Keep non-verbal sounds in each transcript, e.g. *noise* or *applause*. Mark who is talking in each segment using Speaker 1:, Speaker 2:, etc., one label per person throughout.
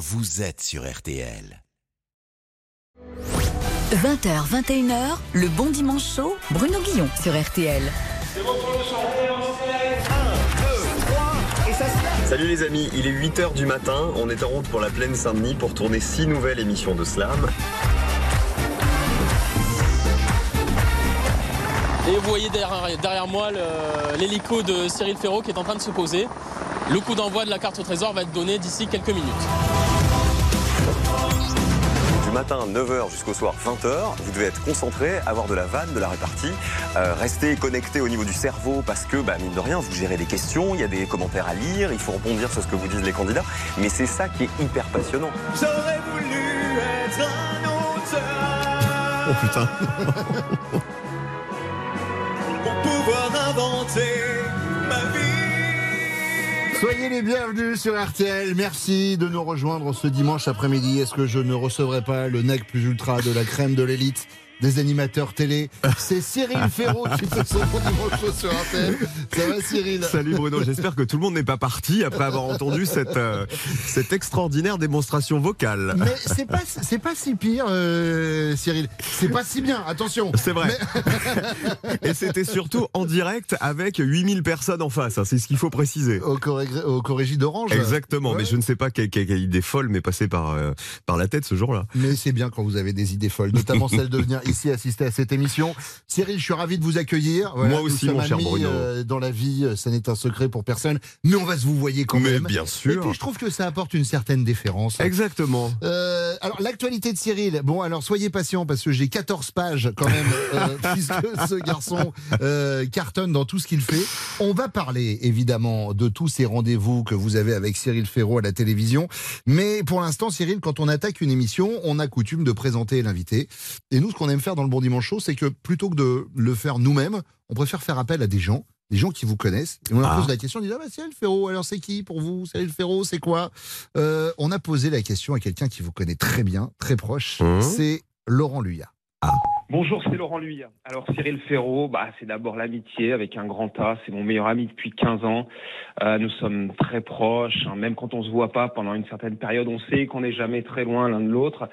Speaker 1: vous êtes sur RTL.
Speaker 2: 20h, 21h, le bon dimanche chaud, Bruno Guillon sur RTL.
Speaker 3: Salut les amis, il est 8h du matin, on est en route pour la plaine Saint-Denis pour tourner 6 nouvelles émissions de Slam.
Speaker 4: Et vous voyez derrière, derrière moi l'hélico de Cyril Ferraud qui est en train de se poser. Le coup d'envoi de la carte au trésor va être donné d'ici quelques minutes.
Speaker 3: Matin 9h jusqu'au soir 20h, vous devez être concentré, avoir de la vanne, de la répartie, euh, rester connecté au niveau du cerveau parce que, bah, mine de rien, vous gérez des questions, il y a des commentaires à lire, il faut rebondir sur ce que vous disent les candidats, mais c'est ça qui est hyper passionnant.
Speaker 5: J'aurais voulu être un auteur
Speaker 6: Oh putain.
Speaker 5: pour pouvoir inventer ma vie.
Speaker 6: Soyez les bienvenus sur RTL. Merci de nous rejoindre ce dimanche après-midi. Est-ce que je ne recevrai pas le nec plus ultra de la crème de l'élite des animateurs télé C'est Cyril *laughs* Ferraud qui fait son dimanche chaud sur RTL. Ça va Cyril
Speaker 7: Salut Bruno, j'espère que tout le monde n'est pas parti après avoir entendu cette, euh, cette extraordinaire démonstration vocale.
Speaker 6: Mais c'est pas c'est pas si pire, euh, Cyril. C'est pas si bien. Attention.
Speaker 7: C'est vrai. Et c'était surtout en direct avec 8000 personnes en face, hein, c'est ce qu'il faut préciser.
Speaker 6: Au, corrég- au corrégie d'Orange.
Speaker 7: Exactement,
Speaker 6: Ouais.
Speaker 7: mais je ne sais pas quelle, quelle- quelle idée folle m'est passée par, euh, par la tête ce jour-là.
Speaker 6: Mais c'est bien quand vous avez des idées folles, notamment *laughs* celle de venir ici assister à cette émission. Cyril, je suis ravi de vous accueillir. Voilà,
Speaker 7: Moi aussi, mon cher
Speaker 6: amis,
Speaker 7: Bruno.
Speaker 6: euh, dans la vie, euh, ça n'est un secret pour personne, mais on va se vous voyer quand
Speaker 7: mais
Speaker 6: même.
Speaker 7: bien
Speaker 6: Et
Speaker 7: sûr.
Speaker 6: puis je trouve que ça apporte une certaine déférence.
Speaker 7: Exactement.
Speaker 6: Euh, alors l'actualité de Cyril, bon alors soyez patient parce que j'ai 14 pages quand même, *laughs* euh, puisque ce garçon cartonne dans tout ce qu'il fait. On va parler évidemment de tous ces rendez-vous que vous avez avec Cyril Ferraud à la télévision, mais pour l'instant Cyril, quand on attaque une émission, on a coutume de présenter l'invité. Et nous ce qu'on aime faire dans le Bon Dimanche Show, c'est que plutôt que de le faire nous-mêmes, on préfère faire appel à des gens des gens qui vous connaissent. Et on leur
Speaker 7: Ah.
Speaker 6: pose la question, on dit, ah bah Cyril Ferraud, alors c'est qui pour vous? Cyril Ferraud, c'est quoi? Euh, On a posé la question à quelqu'un qui vous connaît très bien, très proche,
Speaker 7: Mmh.
Speaker 6: c'est Laurent Luyat.
Speaker 8: Bonjour, c'est Laurent Luyat. Alors Cyril Ferraud, bah, c'est d'abord l'amitié avec un grand A. C'est mon meilleur ami depuis 15 ans. Euh, nous sommes très proches. hein. Même quand on se voit pas pendant une certaine période, on sait qu'on n'est jamais très loin l'un de l'autre.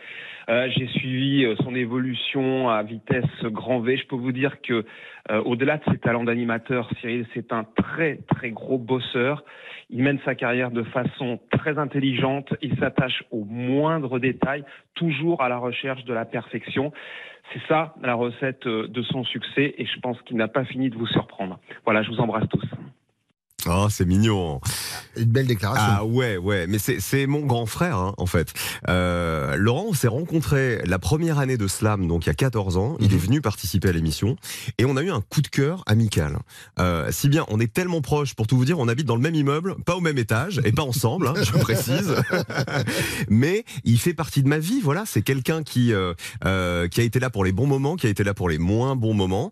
Speaker 8: Euh, J'ai suivi euh, son évolution à vitesse grand V. Je peux vous dire que euh, au-delà de ses talents d'animateur, Cyril, c'est un très très gros bosseur. Il mène sa carrière de façon très intelligente. Il s'attache aux moindres détails, toujours à la recherche de la perfection. C'est ça la recette euh, de son succès et je pense qu'il n'a pas fini de vous surprendre. Voilà, je vous embrasse tous.
Speaker 7: Oh, c'est mignon.
Speaker 6: Une belle déclaration.
Speaker 7: Ah ouais, ouais, mais c'est mon grand frère hein, en fait. Euh, Laurent, on s'est rencontré la première année de Slam, donc il y a 14 ans. Il
Speaker 6: Mhm.
Speaker 7: est venu participer à l'émission et on a eu un coup de cœur amical. Euh, si bien, on est tellement proches, pour tout vous dire, on habite dans le même immeuble, pas au même étage et pas ensemble, hein, je précise. *laughs* mais il fait partie de ma vie. Voilà, c'est quelqu'un qui euh, qui a été là pour les bons moments, qui a été là pour les moins bons moments,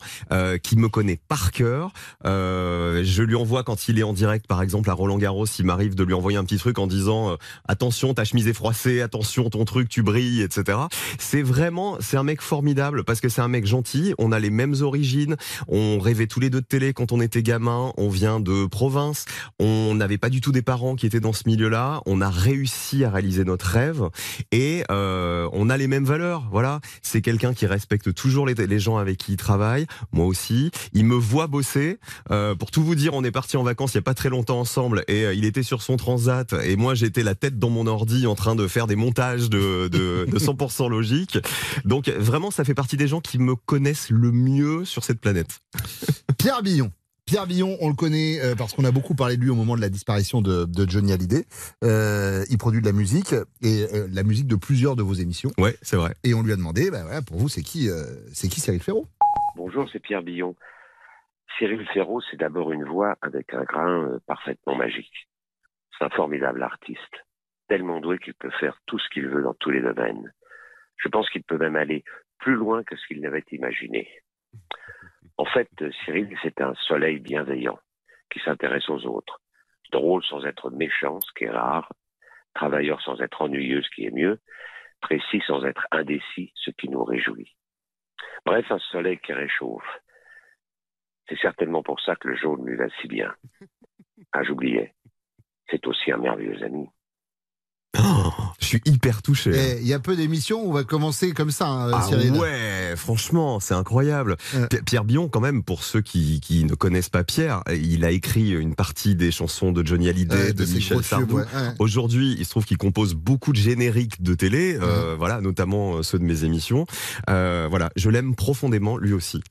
Speaker 7: qui me connaît par cœur. Je lui envoie quand il est en direct, par exemple à Roland Garros, il m'arrive de lui envoyer un petit truc en disant euh, attention ta chemise est froissée, attention ton truc tu brilles, etc. C'est vraiment c'est un mec formidable parce que c'est un mec gentil. On a les mêmes origines. On rêvait tous les deux de télé quand on était gamin. On vient de province. On n'avait pas du tout des parents qui étaient dans ce milieu-là. On a réussi à réaliser notre rêve et euh, on a les mêmes valeurs. Voilà, c'est quelqu'un qui respecte toujours les, les gens avec qui il travaille. Moi aussi, il me voit bosser. Euh, pour tout vous dire, on est parti en vacances il y a pas très longtemps ensemble et euh, il était sur son transat et moi j'étais la tête dans mon ordi en train de faire des montages de, de, de 100% logique. Donc vraiment, ça fait partie des gens qui me connaissent le mieux sur cette planète. *laughs*
Speaker 6: Pierre Billon. Pierre Billon, on le connaît euh, parce qu'on a beaucoup parlé de lui au moment de la disparition de, de Johnny Hallyday. Euh, il produit de la musique et euh, la musique de plusieurs de vos émissions.
Speaker 7: Ouais, c'est vrai.
Speaker 6: Et on lui a demandé, bah pour vous, c'est qui, euh, c'est qui Cyril Ferraud?
Speaker 9: Bonjour, c'est Pierre Billon. Cyril Ferraud, c'est d'abord une voix avec un grain euh, parfaitement magique. C'est un formidable artiste, tellement doué qu'il peut faire tout ce qu'il veut dans tous les domaines. Je pense qu'il peut même aller plus loin que ce qu'il n'avait imaginé. En fait, euh, Cyril, c'est un soleil bienveillant qui s'intéresse aux autres, drôle sans être méchant, ce qui est rare, travailleur sans être ennuyeux, ce qui est mieux, précis sans être indécis, ce qui nous réjouit. Bref, un soleil qui réchauffe. C'est certainement pour ça que le jaune lui va si bien. Ah, j'oubliais. C'est aussi un merveilleux ami.
Speaker 7: Oh, Je suis hyper touché.
Speaker 6: Eh, Il y a peu d'émissions où on va commencer comme ça, hein,
Speaker 7: Ah
Speaker 6: Cyril.
Speaker 7: ouais, franchement, c'est incroyable.
Speaker 6: Euh.
Speaker 7: Pi- Pierre Billon, quand même, pour ceux qui, qui ne connaissent pas Pierre, il a écrit une partie des chansons de Johnny Hallyday,
Speaker 6: Ouais,
Speaker 7: de Michel Sardou.
Speaker 6: ouais, ouais.
Speaker 7: Aujourd'hui, il se trouve qu'il compose beaucoup de génériques de télé, euh, voilà, notamment euh, ceux de mes émissions. Euh, voilà, je l'aime profondément, lui aussi.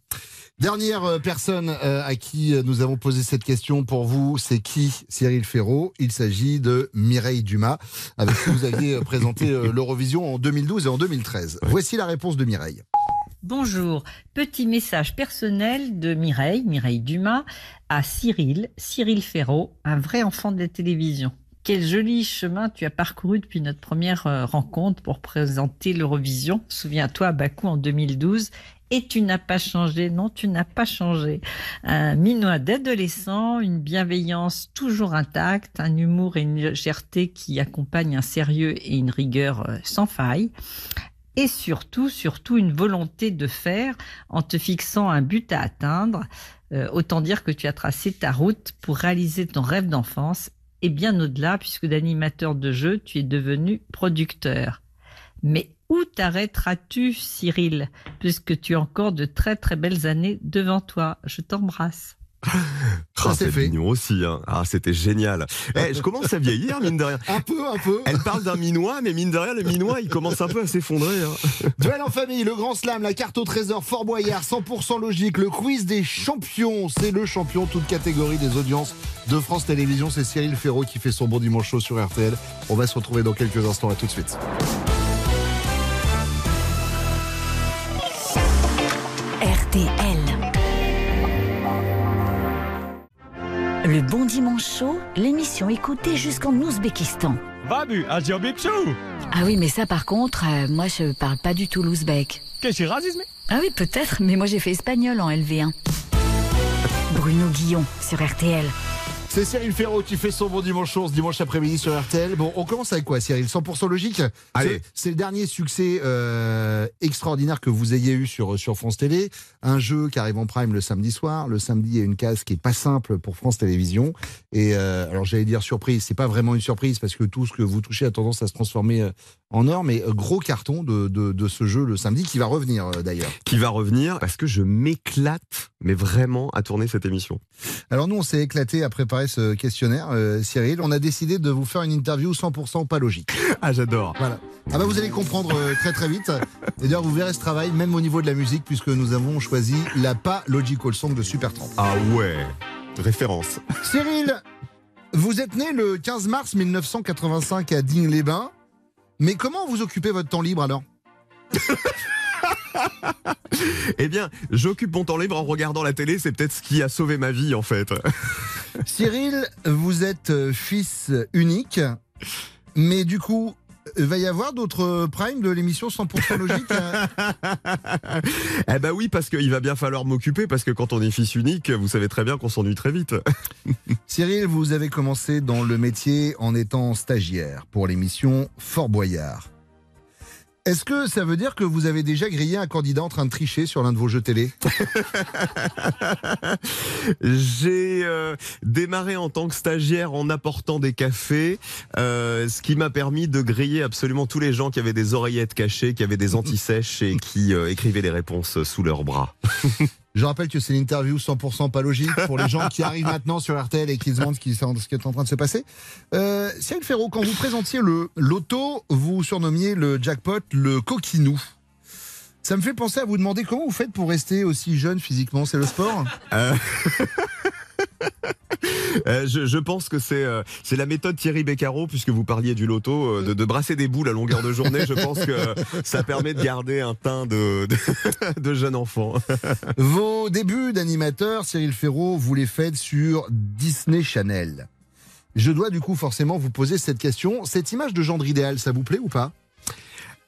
Speaker 6: Dernière euh, personne euh, à qui euh, nous avons posé cette question pour vous, c'est qui Cyril Ferraud? Il s'agit de Mireille Dumas, avec qui vous aviez présenté *laughs* l'Eurovision en 2012 et en 2013. Voici la réponse de Mireille.
Speaker 10: Bonjour, petit message personnel de Mireille, Mireille Dumas, à Cyril, Cyril Ferraud, un vrai enfant de la télévision. Quel joli chemin tu as parcouru depuis notre première rencontre pour présenter l'Eurovision. Souviens-toi à Bakou en 2012. Et tu n'as pas changé, non, tu n'as pas changé. Un minois d'adolescent, une bienveillance toujours intacte, un humour et une légèreté qui accompagnent un sérieux et une rigueur euh, sans faille et surtout, surtout une volonté de faire en te fixant un but à atteindre. Euh, autant dire que tu as tracé ta route pour réaliser ton rêve d'enfance et bien au-delà, puisque d'animateur de jeu, tu es devenu producteur. Mais où t'arrêteras-tu, Cyril, puisque tu as encore de très très belles années devant toi? Je t'embrasse. *laughs*
Speaker 7: Ah,
Speaker 6: c'est
Speaker 7: mignon aussi. Hein. Ah, c'était génial. Eh, je commence à vieillir, mine de rien. *laughs*
Speaker 6: Un peu, un peu.
Speaker 7: Elle parle d'un minois, mais mine de rien, le minois, il commence un peu à s'effondrer. Hein. *laughs*
Speaker 6: Duel en famille, le grand slam, la carte au trésor, Fort Boyard, 100% logique, le quiz des champions. C'est le champion, toute catégorie des audiences de France Télévisions. C'est Cyril Ferraud qui fait son bon dimanche chaud sur RTL. On va se retrouver dans quelques instants. À tout de suite.
Speaker 2: Le bon dimanche chaud, l'émission écoutée jusqu'en Ouzbékistan.
Speaker 11: Babu, Aziorbipsou
Speaker 2: Ah oui, mais ça par contre, euh, moi je parle pas du tout l'ouzbek.
Speaker 11: Qu'est-ce que c'est racisme
Speaker 2: Ah oui, peut-être, mais moi j'ai fait espagnol en LV1. Bruno Guillon sur RTL.
Speaker 6: C'est Cyril Ferraud qui fait son bon dimanche ce dimanche après-midi sur RTL. Bon, on commence avec quoi, Cyril? 100% logique?
Speaker 7: Allez.
Speaker 6: C'est- le dernier succès euh, extraordinaire que vous ayez eu sur, sur France Télé. Un jeu qui arrive en prime le samedi soir. Le samedi, il y a une case qui est pas simple pour France Télévisions. Et euh, alors, j'allais dire surprise. C'est pas vraiment une surprise parce que tout ce que vous touchez a tendance à se transformer euh, en or. Mais gros carton de, de, de ce jeu le samedi qui va revenir d'ailleurs.
Speaker 7: Qui va revenir parce que je m'éclate, mais vraiment, à tourner cette émission.
Speaker 6: Alors nous, on s'est éclaté à préparer ce questionnaire, euh, Cyril. On a décidé de vous faire une interview 100% pas logique.
Speaker 7: Ah, j'adore.
Speaker 6: Voilà. Ah bah vous allez comprendre euh, très très vite. Et d'ailleurs, vous verrez ce travail, même au niveau de la musique, puisque nous avons choisi la pas logical song de Supertramp.
Speaker 7: Ah ouais, référence.
Speaker 6: Cyril, vous êtes né le 15 mars 1985 à Digne-les-Bains. Mais comment vous occupez votre temps libre alors? *laughs* *laughs*
Speaker 7: Eh bien, j'occupe mon temps libre en regardant la télé, c'est peut-être ce qui a sauvé ma vie en fait. *laughs*
Speaker 6: Cyril, vous êtes euh, fils unique, mais du coup, il va y avoir d'autres primes de l'émission 100% logique euh *laughs*
Speaker 7: eh ben oui, parce qu'il va bien falloir m'occuper, parce que quand on est fils unique, vous savez très bien qu'on s'ennuie très vite.
Speaker 6: Cyril, vous avez commencé dans le métier en étant stagiaire pour l'émission Fort Boyard. Est-ce que ça veut dire que vous avez déjà grillé un candidat en train de tricher sur l'un de vos jeux télé *laughs*
Speaker 7: J'ai euh, démarré en tant que stagiaire en apportant des cafés, euh, ce qui m'a permis de griller absolument tous les gens qui avaient des oreillettes cachées, qui avaient des antisèches et qui euh, écrivaient les réponses sous leurs bras. *laughs*
Speaker 6: Je rappelle que c'est l'interview 100% pas logique pour les gens qui arrivent maintenant sur RTL et qui se demandent ce qui, est en train de se passer. Euh, Cyril Ferraud, quand vous présentiez le loto, vous surnommiez le jackpot le coquinou. Ça me fait penser à vous demander comment vous faites pour rester aussi jeune physiquement. C'est le sport?
Speaker 7: Euh, euh, je, pense que c'est euh, c'est la méthode Thierry Beccaro, puisque vous parliez du loto, euh, de, brasser des boules à longueur de journée. Je pense que ça permet de garder un teint de, de, de jeune enfant.
Speaker 6: Vos débuts d'animateur, Cyril Ferraud, vous les faites sur Disney Channel. Je dois du coup forcément vous poser cette question. Cette image de gendre idéal, ça vous plaît ou pas?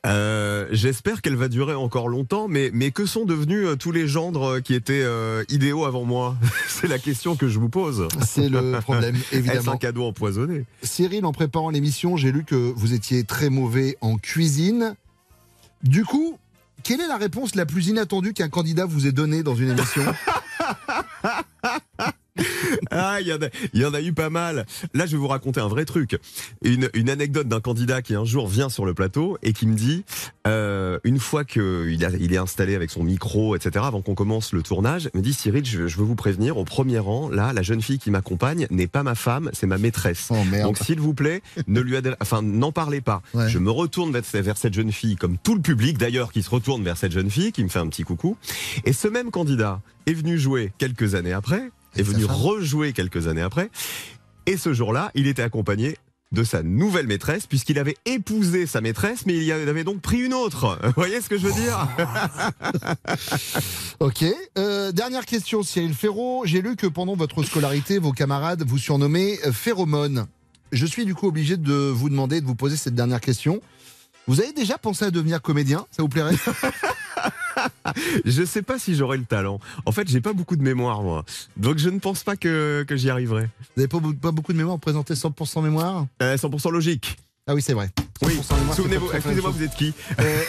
Speaker 7: Euh, J'espère qu'elle va durer encore longtemps, mais, mais que sont devenus euh, tous les gendres euh, qui étaient euh, idéaux avant moi? *laughs* C'est la question que je vous pose.
Speaker 6: C'est le *laughs* problème,
Speaker 7: Est-ce un
Speaker 6: évidemment.
Speaker 7: cadeau empoisonné?
Speaker 6: Cyril, en préparant l'émission, j'ai lu que vous étiez très mauvais en cuisine. Du coup, quelle est la réponse la plus inattendue qu'un candidat vous ait donnée dans une émission? *laughs* *laughs*
Speaker 7: Ah, il y, en a- il y en a eu pas mal. Là, je vais vous raconter un vrai truc. Une, une anecdote d'un candidat qui un jour vient sur le plateau et qui me dit, euh, une fois qu'il il est installé avec son micro, etc., avant qu'on commence le tournage, il me dit Cyril, je, je veux vous prévenir, au premier rang, là, la jeune fille qui m'accompagne n'est pas ma femme, c'est ma maîtresse.
Speaker 6: Oh.
Speaker 7: Donc, s'il vous plaît, ne lui adresse- enfin, n'en parlez pas.
Speaker 6: Ouais.
Speaker 7: Je me retourne vers, vers cette jeune fille, comme tout le public d'ailleurs, qui se retourne vers cette jeune fille, qui me fait un petit coucou. Et ce même candidat est venu jouer quelques années après, est venu rejouer quelques années après. Et ce jour-là, il était accompagné de sa nouvelle maîtresse, puisqu'il avait épousé sa maîtresse, mais il y avait donc pris une autre. *laughs* Vous voyez ce que je veux dire?
Speaker 6: Ok. Euh, dernière question, Cyril Ferraud. J'ai lu que pendant votre scolarité, vos camarades vous surnommaient euh, Phéromone. Je suis du coup obligé de vous demander de vous poser cette dernière question. Vous avez déjà pensé à devenir comédien? Ça vous plairait? *laughs* *laughs*
Speaker 7: Je sais pas si j'aurai le talent. En fait, j'ai pas beaucoup de mémoire, moi. Donc je ne pense pas que, que j'y arriverai.
Speaker 6: Vous n'avez pas, pas beaucoup de mémoire, vous présentez 100% mémoire?
Speaker 7: Euh, 100% logique.
Speaker 6: Ah oui, c'est vrai.
Speaker 7: Oui.
Speaker 6: 100% mémoire, c'est
Speaker 7: Souvenez-vous, excusez-moi, vous êtes qui.
Speaker 6: Euh,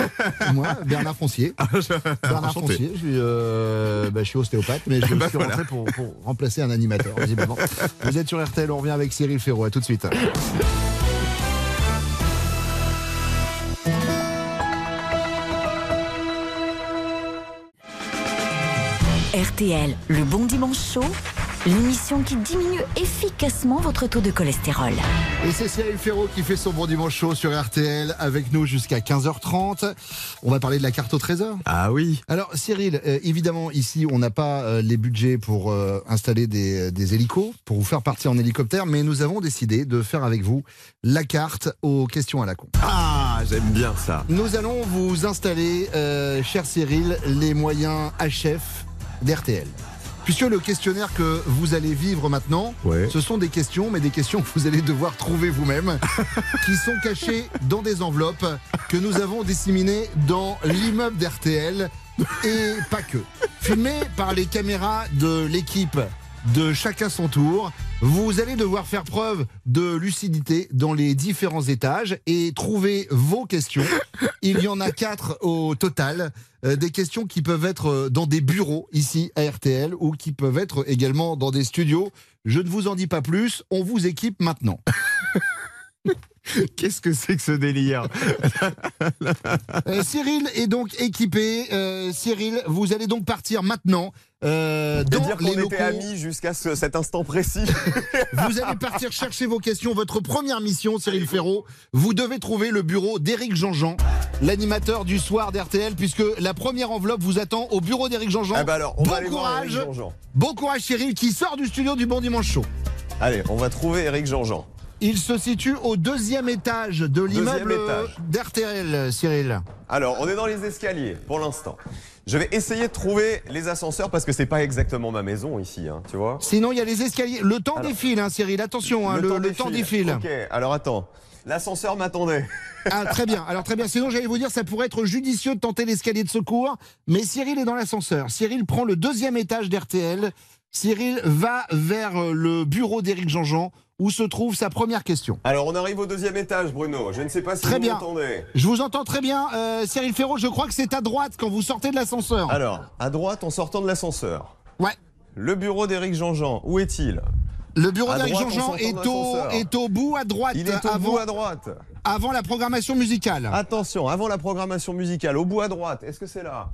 Speaker 6: Moi, Bernard Foncier. *laughs* Bernard
Speaker 7: Enchanté.
Speaker 6: Foncier, je suis, euh, bah, je suis ostéopathe, mais je *laughs*
Speaker 7: Bah,
Speaker 6: suis
Speaker 7: voilà.
Speaker 6: rentré pour, pour remplacer un animateur, visiblement. Vous êtes sur RTL, on revient avec Cyril Ferraud. À tout de suite.
Speaker 2: RTL, le bon dimanche chaud, l'émission qui diminue efficacement votre taux de cholestérol.
Speaker 6: Et c'est Cyril Ferraud qui fait son bon dimanche chaud sur RTL avec nous jusqu'à 15h30. On va parler de la carte au trésor.
Speaker 7: Ah oui.
Speaker 6: Alors Cyril, euh, évidemment ici on n'a pas euh, les budgets pour euh, installer des, des hélicos, pour vous faire partir en hélicoptère, mais nous avons décidé de faire avec vous la carte aux questions à la con.
Speaker 7: Ah, j'aime bien ça.
Speaker 6: Nous allons vous installer, euh, cher Cyril, les moyens HF d'RTL. Puisque le questionnaire que vous allez vivre maintenant,
Speaker 7: Ouais.
Speaker 6: ce sont des questions, mais des questions que vous allez devoir trouver vous-même, *laughs* qui sont cachées dans des enveloppes que nous avons disséminées dans l'immeuble d'RTL et pas que. Filmées par les caméras de l'équipe de chacun son tour, vous allez devoir faire preuve de lucidité dans les différents étages et trouver vos questions. *laughs* Il y en a quatre au total. Euh, des questions qui peuvent être euh, dans des bureaux ici à RTL ou qui peuvent être également dans des studios. Je ne vous en dis pas plus, on vous équipe maintenant. *laughs* *laughs*
Speaker 7: Qu'est-ce que c'est que ce délire *laughs*
Speaker 6: Euh, Cyril est donc équipé. Euh, Cyril, vous allez donc partir maintenant euh, dans
Speaker 3: dire
Speaker 6: les
Speaker 3: qu'on
Speaker 6: locaux.
Speaker 3: était amis jusqu'à ce- cet instant précis. *laughs*
Speaker 6: Vous allez partir chercher vos questions. Votre première mission, Cyril Ferraud, vous devez trouver le bureau d'Éric Jean-Jean, l'animateur du soir d'RTL, puisque la première enveloppe vous attend au bureau d'Éric Jean-Jean.
Speaker 3: Ah bah alors, on
Speaker 6: bon
Speaker 3: va aller voir
Speaker 6: courage, bon courage Cyril, qui sort du studio du Bon Dimanche Chaud.
Speaker 3: Allez, on va trouver Eric Jean-Jean.
Speaker 6: Il se situe au deuxième étage de l'immeuble d'RTL, Cyril.
Speaker 3: Alors, on est dans les escaliers pour l'instant. Je vais essayer de trouver les ascenseurs parce que c'est pas exactement ma maison ici, hein, tu vois.
Speaker 6: Sinon, il y a les escaliers. Le temps
Speaker 3: Alors,
Speaker 6: défile, hein, Cyril. Attention, hein, le, le temps défile.
Speaker 3: Ok, alors attends. L'ascenseur m'attendait. *laughs*
Speaker 6: Ah, très bien. Alors très bien. Sinon, j'allais vous dire, ça pourrait être judicieux de tenter l'escalier de secours, mais Cyril est dans l'ascenseur. Cyril prend le deuxième étage d'RTL. Cyril va vers euh, le bureau d'Éric Jean-Jean, où se trouve sa première question.
Speaker 3: Alors, on arrive au deuxième étage, Bruno. Je ne sais pas si
Speaker 6: Très
Speaker 3: vous
Speaker 6: bien.
Speaker 3: m'entendez.
Speaker 6: Je vous entends très bien, euh, Cyril Ferraud. Je crois que c'est à droite quand vous sortez de l'ascenseur.
Speaker 3: Alors, à droite, en sortant de l'ascenseur.
Speaker 6: Ouais.
Speaker 3: Le bureau d'Éric Jean-Jean, où est-il?
Speaker 6: Le bureau d'Éric Jean-Jean au, est au bout à droite,
Speaker 3: Il est au
Speaker 6: avant,
Speaker 3: bout à droite.
Speaker 6: avant la programmation musicale.
Speaker 3: Attention, avant la programmation musicale, au bout à droite, est-ce que c'est là?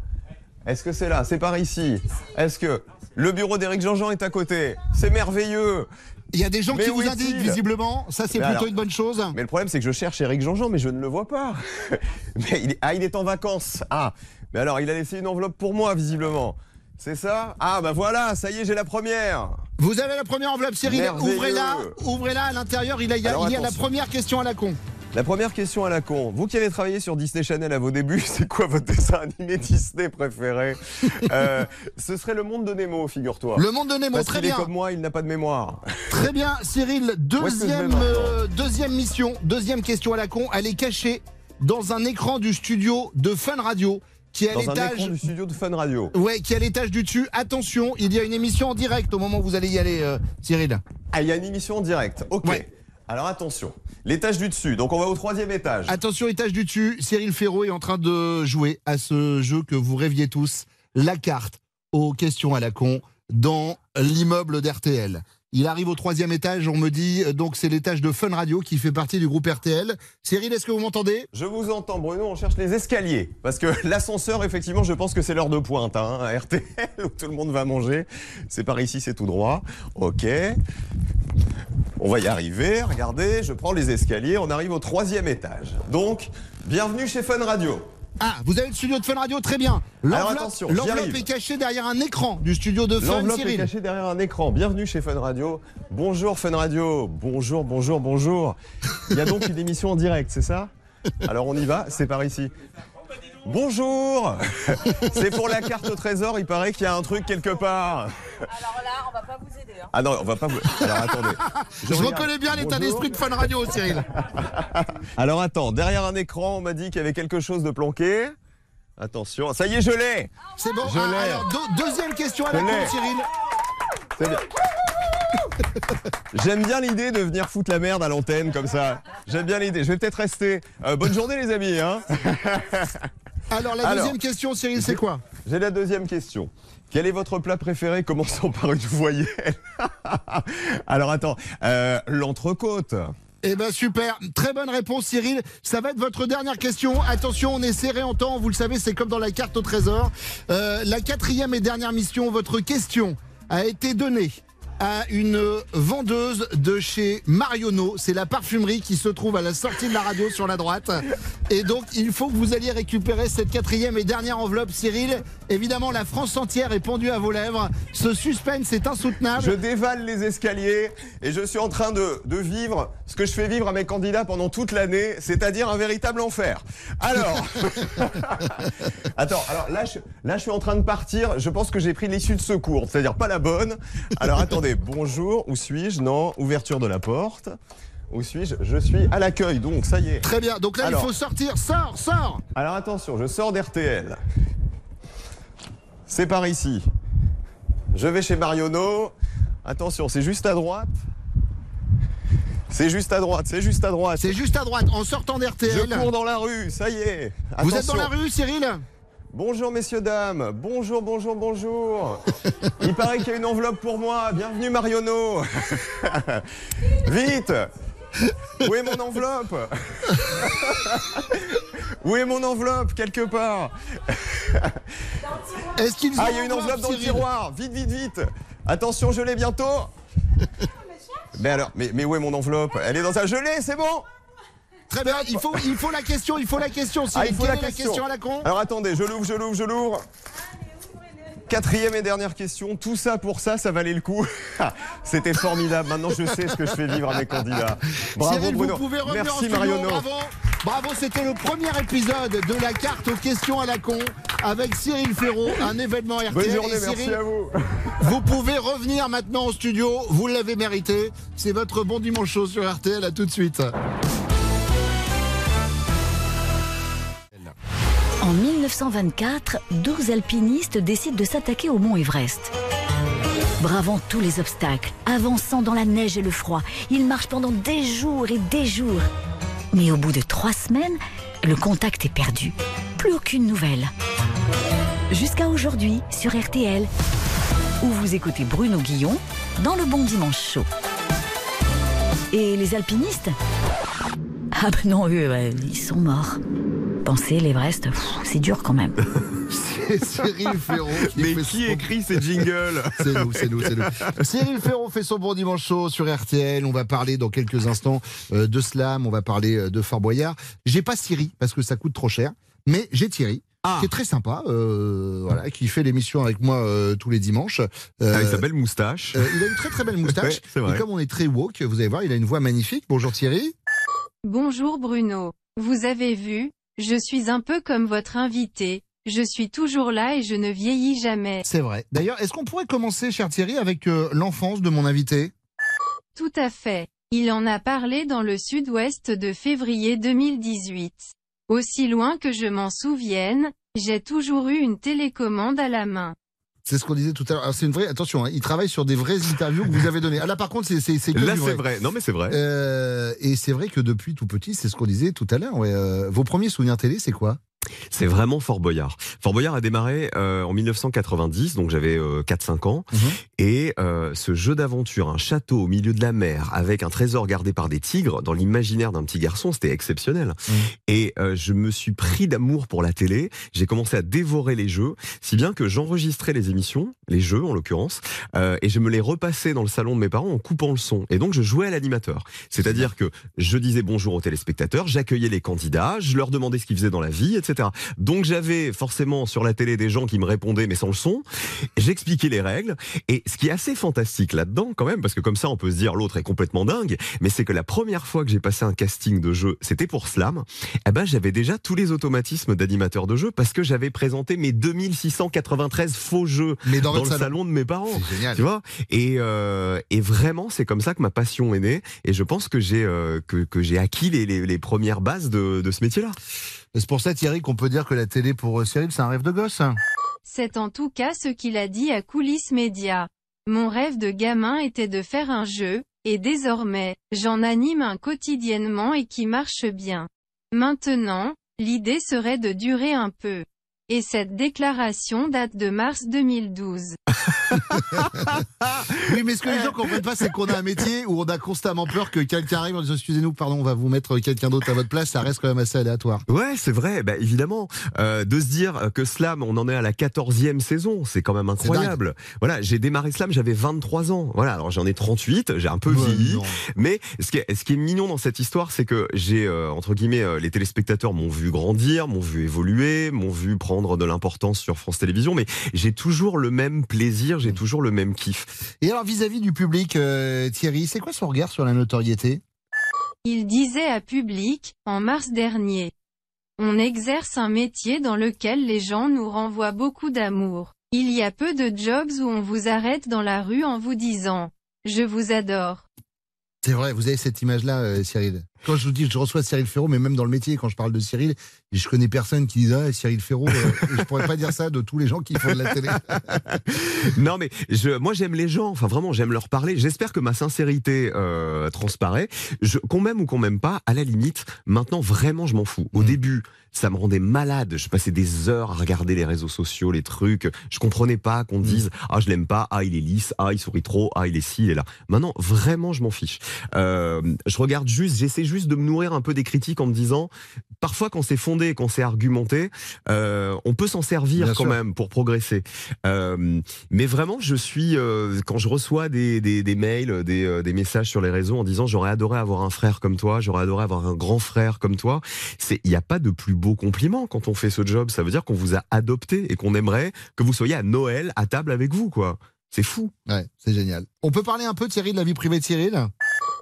Speaker 3: Est-ce que c'est là? C'est par ici Est-ce que le bureau d'Éric Jean-Jean est à côté? C'est merveilleux
Speaker 6: Il y a des gens
Speaker 3: Mais
Speaker 6: qui vous indiquent visiblement. Ça, c'est plutôt
Speaker 3: alors-
Speaker 6: une bonne chose.
Speaker 3: Mais le problème, c'est que je cherche Éric Jean-Jean, mais je ne le vois pas. *laughs* Mais il est... Ah, il est en vacances. Ah, mais alors, il a laissé une enveloppe pour moi, visiblement. C'est ça? Ah, bah voilà, ça y est, j'ai la première.
Speaker 6: Vous avez la première enveloppe, Cyril. Ouvrez-la. Ouvrez-la. À l'intérieur, il y a, il y a-
Speaker 3: Alors,
Speaker 6: il y a la première question à la con.
Speaker 3: La première question à la con. Vous qui avez travaillé sur Disney Channel à vos débuts, *laughs* c'est quoi votre dessin animé Disney préféré Euh, Ce serait le monde de Nemo, figure-toi.
Speaker 6: Le monde de Nemo,
Speaker 3: Parce
Speaker 6: très
Speaker 3: qu'il est
Speaker 6: bien.
Speaker 3: comme moi, il n'a pas de mémoire.
Speaker 6: Très bien, Cyril. *laughs* Deuxième, euh, deuxième mission, deuxième question à la con. Elle est cachée dans un écran du studio de Fun Radio qui est à l'étage.
Speaker 3: du studio de Fun Radio.
Speaker 6: Ouais, qui est à l'étage du dessus. Attention, il y a une émission en direct au moment où vous allez y aller, euh, Cyril.
Speaker 3: Ah, il y a une émission en direct. Ok.
Speaker 6: Ouais.
Speaker 3: Alors attention. L'étage du dessus. Donc on va au troisième étage.
Speaker 6: Attention, étage du dessus. Cyril Ferraud est en train de jouer à ce jeu que vous rêviez tous, la carte aux questions à la con. dans l'immeuble d'RTL. Il arrive au troisième étage, on me dit, euh, donc c'est l'étage de Fun Radio qui fait partie du groupe RTL. Cyril, est-ce que vous m'entendez?
Speaker 7: Je vous entends, Bruno. On cherche les escaliers. Parce que *laughs* l'ascenseur, effectivement, je pense que c'est l'heure de pointe. Hein, à RTL, où tout le monde va manger. C'est par ici, c'est tout droit. Ok. On va y arriver. Regardez, je prends les escaliers. On arrive au troisième étage. Donc, bienvenue chez Fun Radio.
Speaker 6: Ah, vous avez le studio de Fun Radio, très bien. L'enveloppe est cachée derrière un écran du studio de Fun,
Speaker 7: L'enveloppe est cachée derrière un écran. Bienvenue chez Fun Radio. Bonjour Fun Radio. Bonjour, bonjour, bonjour. Il y a donc une émission en direct, c'est ça? Alors on y va, c'est par ici. Bonjour *laughs* C'est pour la carte au trésor, il paraît qu'il y a un truc quelque part.
Speaker 12: Alors là, on va pas vous aider. hein.
Speaker 7: Ah non, on va pas vous... Alors attendez.
Speaker 6: Je reconnais bien l'état d'esprit de Fun Radio, Cyril. *laughs*
Speaker 7: Alors attends, derrière un écran, on m'a dit qu'il y avait quelque chose de planqué. Attention, ça y est, je l'ai
Speaker 6: C'est bon.
Speaker 7: Je
Speaker 6: Ah,
Speaker 7: l'ai.
Speaker 6: alors, deux- deuxième question à la con. Cyril.
Speaker 7: C'est bien. J'aime bien l'idée de venir foutre la merde à l'antenne comme ça. J'aime bien l'idée. Je vais peut-être rester. Euh, bonne journée les amis. Hein *laughs*
Speaker 6: Alors, la
Speaker 7: Alors.
Speaker 6: deuxième question, Cyril, c'est quoi?
Speaker 7: J'ai la deuxième question. Quel est votre plat préféré? Commençant par une voyelle *laughs* Alors attends, euh, l'entrecôte.
Speaker 6: Eh ben super, très bonne réponse Cyril. Ça va être votre dernière question. Attention, on est serré en temps. Vous le savez, c'est comme dans la carte au trésor. Euh, la quatrième et dernière mission, votre question a été donnée à une vendeuse de chez Marionneau. C'est la parfumerie qui se trouve à la sortie de la radio sur la droite. Et donc, il faut que vous alliez récupérer cette quatrième et dernière enveloppe, Cyril. Évidemment, la France entière est pendue à vos lèvres. Ce suspense est insoutenable.
Speaker 7: Je dévale les escaliers et je suis en train de, de vivre ce que je fais vivre à mes candidats pendant toute l'année, c'est-à-dire un véritable enfer. Alors, *laughs* attends, alors là je, là je suis en train de partir. Je pense que j'ai pris l'issue de secours, c'est-à-dire pas la bonne. Alors attendez, bonjour, où suis-je Non, ouverture de la porte. Où suis-je Je suis à l'accueil, donc ça y est.
Speaker 6: Très bien. Donc là,
Speaker 7: Alors.
Speaker 6: il faut sortir. Sors, sors.
Speaker 7: Alors attention, je sors d'RTL. C'est par ici. Je vais chez Marionneau. Attention, c'est juste à droite. C'est juste à droite, c'est juste à droite.
Speaker 6: C'est juste à droite, en sortant d'RTL.
Speaker 7: Je cours dans la rue, ça y est.
Speaker 6: Vous êtes dans la rue, Cyril?
Speaker 7: Bonjour messieurs, dames. Bonjour, bonjour, bonjour. *laughs* Il paraît qu'il y a une enveloppe pour moi. Bienvenue Marionneau. *laughs* Vite Où est mon enveloppe *laughs* Où est mon enveloppe Quelque part.
Speaker 6: Est-ce qu'ils
Speaker 7: Ah, il y a une enveloppe dans le tiroir. Vite, vite, vite. Attention, je l'ai bientôt. Mais alors, mais, mais où est mon enveloppe? Elle est dans un gelé, c'est bon?
Speaker 6: Très bien, il faut, il faut la question, il faut la question,
Speaker 7: Ah,
Speaker 6: Cyril.
Speaker 7: il faut la
Speaker 6: est
Speaker 7: question.
Speaker 6: la question à la con
Speaker 7: Alors attendez, je l'ouvre, je l'ouvre, je l'ouvre. Quatrième et dernière question, tout ça pour ça, ça valait le coup. *laughs* C'était formidable. Maintenant, je sais ce que je fais vivre à mes candidats. Bravo
Speaker 6: Cyril,
Speaker 7: Bruno.
Speaker 6: vous pouvez revenir
Speaker 7: Merci
Speaker 6: en studio,
Speaker 7: Marionneau.
Speaker 6: bravo. Bravo, c'était le premier épisode de la carte aux questions à la con avec Cyril Ferraud, un événement RTL.
Speaker 7: Bonne journée, merci à vous. *laughs*
Speaker 6: Vous pouvez revenir maintenant au studio, vous l'avez mérité. C'est votre bon dimanche chaud sur RTL, à tout de suite.
Speaker 2: 1924, 12 alpinistes décident de s'attaquer au mont Everest. Bravant tous les obstacles, avançant dans la neige et le froid, ils marchent pendant des jours et des jours. Mais au bout de trois semaines, le contact est perdu. Plus aucune nouvelle. Jusqu'à aujourd'hui sur RTL, où vous écoutez Bruno Guillon dans le Bon Dimanche Chaud. Et les alpinistes? Ah ben non, eux, ouais, ils sont morts. Pensez, l'Everest, c'est dur quand même. *laughs*
Speaker 6: C'est Cyril Ferraud qui
Speaker 7: Mais
Speaker 6: fait
Speaker 7: qui
Speaker 6: son-
Speaker 7: écrit ces jingles? *laughs*
Speaker 6: C'est nous, c'est nous, c'est nous. Cyril Ferraud fait son bon dimanche chaud sur RTL. On va parler dans quelques instants euh, de slam, on va parler euh, de Fort Boyard. J'ai pas Siri parce que ça coûte trop cher, mais j'ai Thierry.
Speaker 7: Ah.
Speaker 6: Qui est très sympa, euh, voilà, qui fait l'émission avec moi euh, tous les dimanches. Euh,
Speaker 7: Avec sa belle moustache.
Speaker 6: euh, il a une très très belle moustache. *laughs*
Speaker 7: Ouais, c'est vrai.
Speaker 6: Et comme on est très woke, vous allez voir, il a une voix magnifique. Bonjour Thierry.
Speaker 13: Bonjour Bruno. Vous avez vu, je suis un peu comme votre invité. Je suis toujours là et je ne vieillis jamais.
Speaker 6: C'est vrai. D'ailleurs, est-ce qu'on pourrait commencer, cher Thierry, avec euh, l'enfance de mon invité?
Speaker 13: Tout à fait. Il en a parlé dans le sud-ouest de février 2018. Aussi loin que je m'en souvienne, j'ai toujours eu une télécommande à la main.
Speaker 6: C'est ce qu'on disait tout à l'heure. C'est une vraie. Attention, hein, il travaille sur des vraies interviews que vous avez données. Ah là, par contre, c'est c'est
Speaker 7: Là, c'est vrai. Non, mais c'est vrai.
Speaker 6: Euh, et c'est vrai que depuis tout petit, c'est ce qu'on disait tout à l'heure. ouais, euh, vos premiers souvenirs télé, c'est quoi?
Speaker 7: C'est vraiment Fort Boyard. Fort Boyard a démarré euh, en 1990, donc j'avais euh, 4-5 ans.
Speaker 6: Mhm.
Speaker 7: Et euh, ce jeu d'aventure, un château au milieu de la mer, avec un trésor gardé par des tigres, dans l'imaginaire d'un petit garçon, c'était exceptionnel.
Speaker 6: Mhm.
Speaker 7: Et euh, je me suis pris d'amour pour la télé. J'ai commencé à dévorer les jeux, si bien que j'enregistrais les émissions, les jeux en l'occurrence, et je me les repassais dans le salon de mes parents en coupant le son. Et donc je jouais à l'animateur. C'est-à-dire que je disais bonjour aux téléspectateurs, j'accueillais les candidats, je leur demandais ce qu'ils faisaient dans la vie, etc. Donc j'avais forcément sur la télé des gens qui me répondaient mais sans le son. J'expliquais les règles. Et ce qui est assez fantastique là-dedans quand même, parce que comme ça on peut se dire l'autre est complètement dingue, mais c'est que la première fois que j'ai passé un casting de jeu, c'était pour Slam, eh ben j'avais déjà tous les automatismes d'animateur de jeu parce que j'avais présenté mes 2693 faux jeux
Speaker 6: Mais dans,
Speaker 7: dans, le
Speaker 6: salon.
Speaker 7: salon de mes parents.
Speaker 6: C'est génial.
Speaker 7: Tu vois? Et, euh, et vraiment, c'est comme ça que ma passion est née. Et je pense que j'ai euh, que, que j'ai acquis les, les, les premières bases de, de ce métier-là.
Speaker 6: C'est pour ça, Thierry, qu'on peut dire que la télé pour euh, Cyril, c'est un rêve de gosse.
Speaker 13: C'est en tout cas ce qu'il a dit à Coulisses Média. Mon rêve de gamin était de faire un jeu, et désormais, j'en anime un quotidiennement et qui marche bien. Maintenant, l'idée serait de durer un peu. Et cette déclaration date de mars 2012. *laughs*
Speaker 6: Oui, mais ce que les gens comprennent pas, c'est qu'on a un métier où on a constamment peur que quelqu'un arrive en disant excusez-nous, pardon, on va vous mettre quelqu'un d'autre à votre place. Ça reste quand même assez aléatoire.
Speaker 7: Ouais, c'est vrai, bah, évidemment. Euh, de se dire que Slam, on en est à la 14e saison, c'est quand même incroyable. Voilà, j'ai démarré Slam, j'avais 23 ans. Voilà, alors j'en ai 38, j'ai un peu
Speaker 6: Ouais,
Speaker 7: vieilli.
Speaker 6: non.
Speaker 7: Mais ce qui, est, ce qui est mignon dans cette histoire, c'est que j'ai, euh, entre guillemets, euh, les téléspectateurs m'ont vu grandir, m'ont vu évoluer, m'ont vu prendre de l'importance sur France Télévisions, mais j'ai toujours le même plaisir, j'ai toujours le même kiff.
Speaker 6: Et alors, vis-à-vis du public, euh, Thierry, c'est quoi son regard sur la notoriété?
Speaker 13: Il disait à Public, en mars dernier. On exerce un métier dans lequel les gens nous renvoient beaucoup d'amour. Il y a peu de jobs où on vous arrête dans la rue en vous disant « Je vous adore ».
Speaker 6: C'est vrai, vous avez cette image-là, euh, Cyril. Quand je vous dis, je reçois Cyril Ferraud, mais même dans le métier, quand je parle de Cyril, je connais personne qui dit ah, Cyril Ferraud. euh, et je pourrais pas dire ça de tous les gens qui font de la télé. *laughs*
Speaker 7: non mais je, moi j'aime les gens, enfin vraiment j'aime leur parler. J'espère que ma sincérité euh, transparaît. Je, qu'on m'aime ou qu'on m'aime pas, à la limite, maintenant vraiment je m'en fous. Au
Speaker 6: Mm.
Speaker 7: début, ça me rendait malade. Je passais des heures à regarder les réseaux sociaux, les trucs. Je comprenais pas qu'on dise ah je l'aime pas, ah il est lisse, ah il sourit trop, ah il est ci, il est là. Maintenant vraiment je m'en fiche. Euh, je regarde juste, j'essaie juste de me nourrir un peu des critiques en me disant parfois quand c'est fondé, quand c'est argumenté, euh, on peut s'en servir
Speaker 6: Bien
Speaker 7: quand
Speaker 6: sûr.
Speaker 7: même pour progresser. Euh, mais vraiment, je suis euh, quand je reçois des, des, des mails, des, des messages sur les réseaux en disant j'aurais adoré avoir un frère comme toi, j'aurais adoré avoir un grand frère comme toi. C'est il n'y a pas de plus beau compliment quand on fait ce job. Ça veut dire qu'on vous a adopté et qu'on aimerait que vous soyez à Noël à table avec vous, quoi. C'est fou.
Speaker 6: Ouais, c'est génial. On peut parler un peu, Thierry, de la vie privée de Cyril?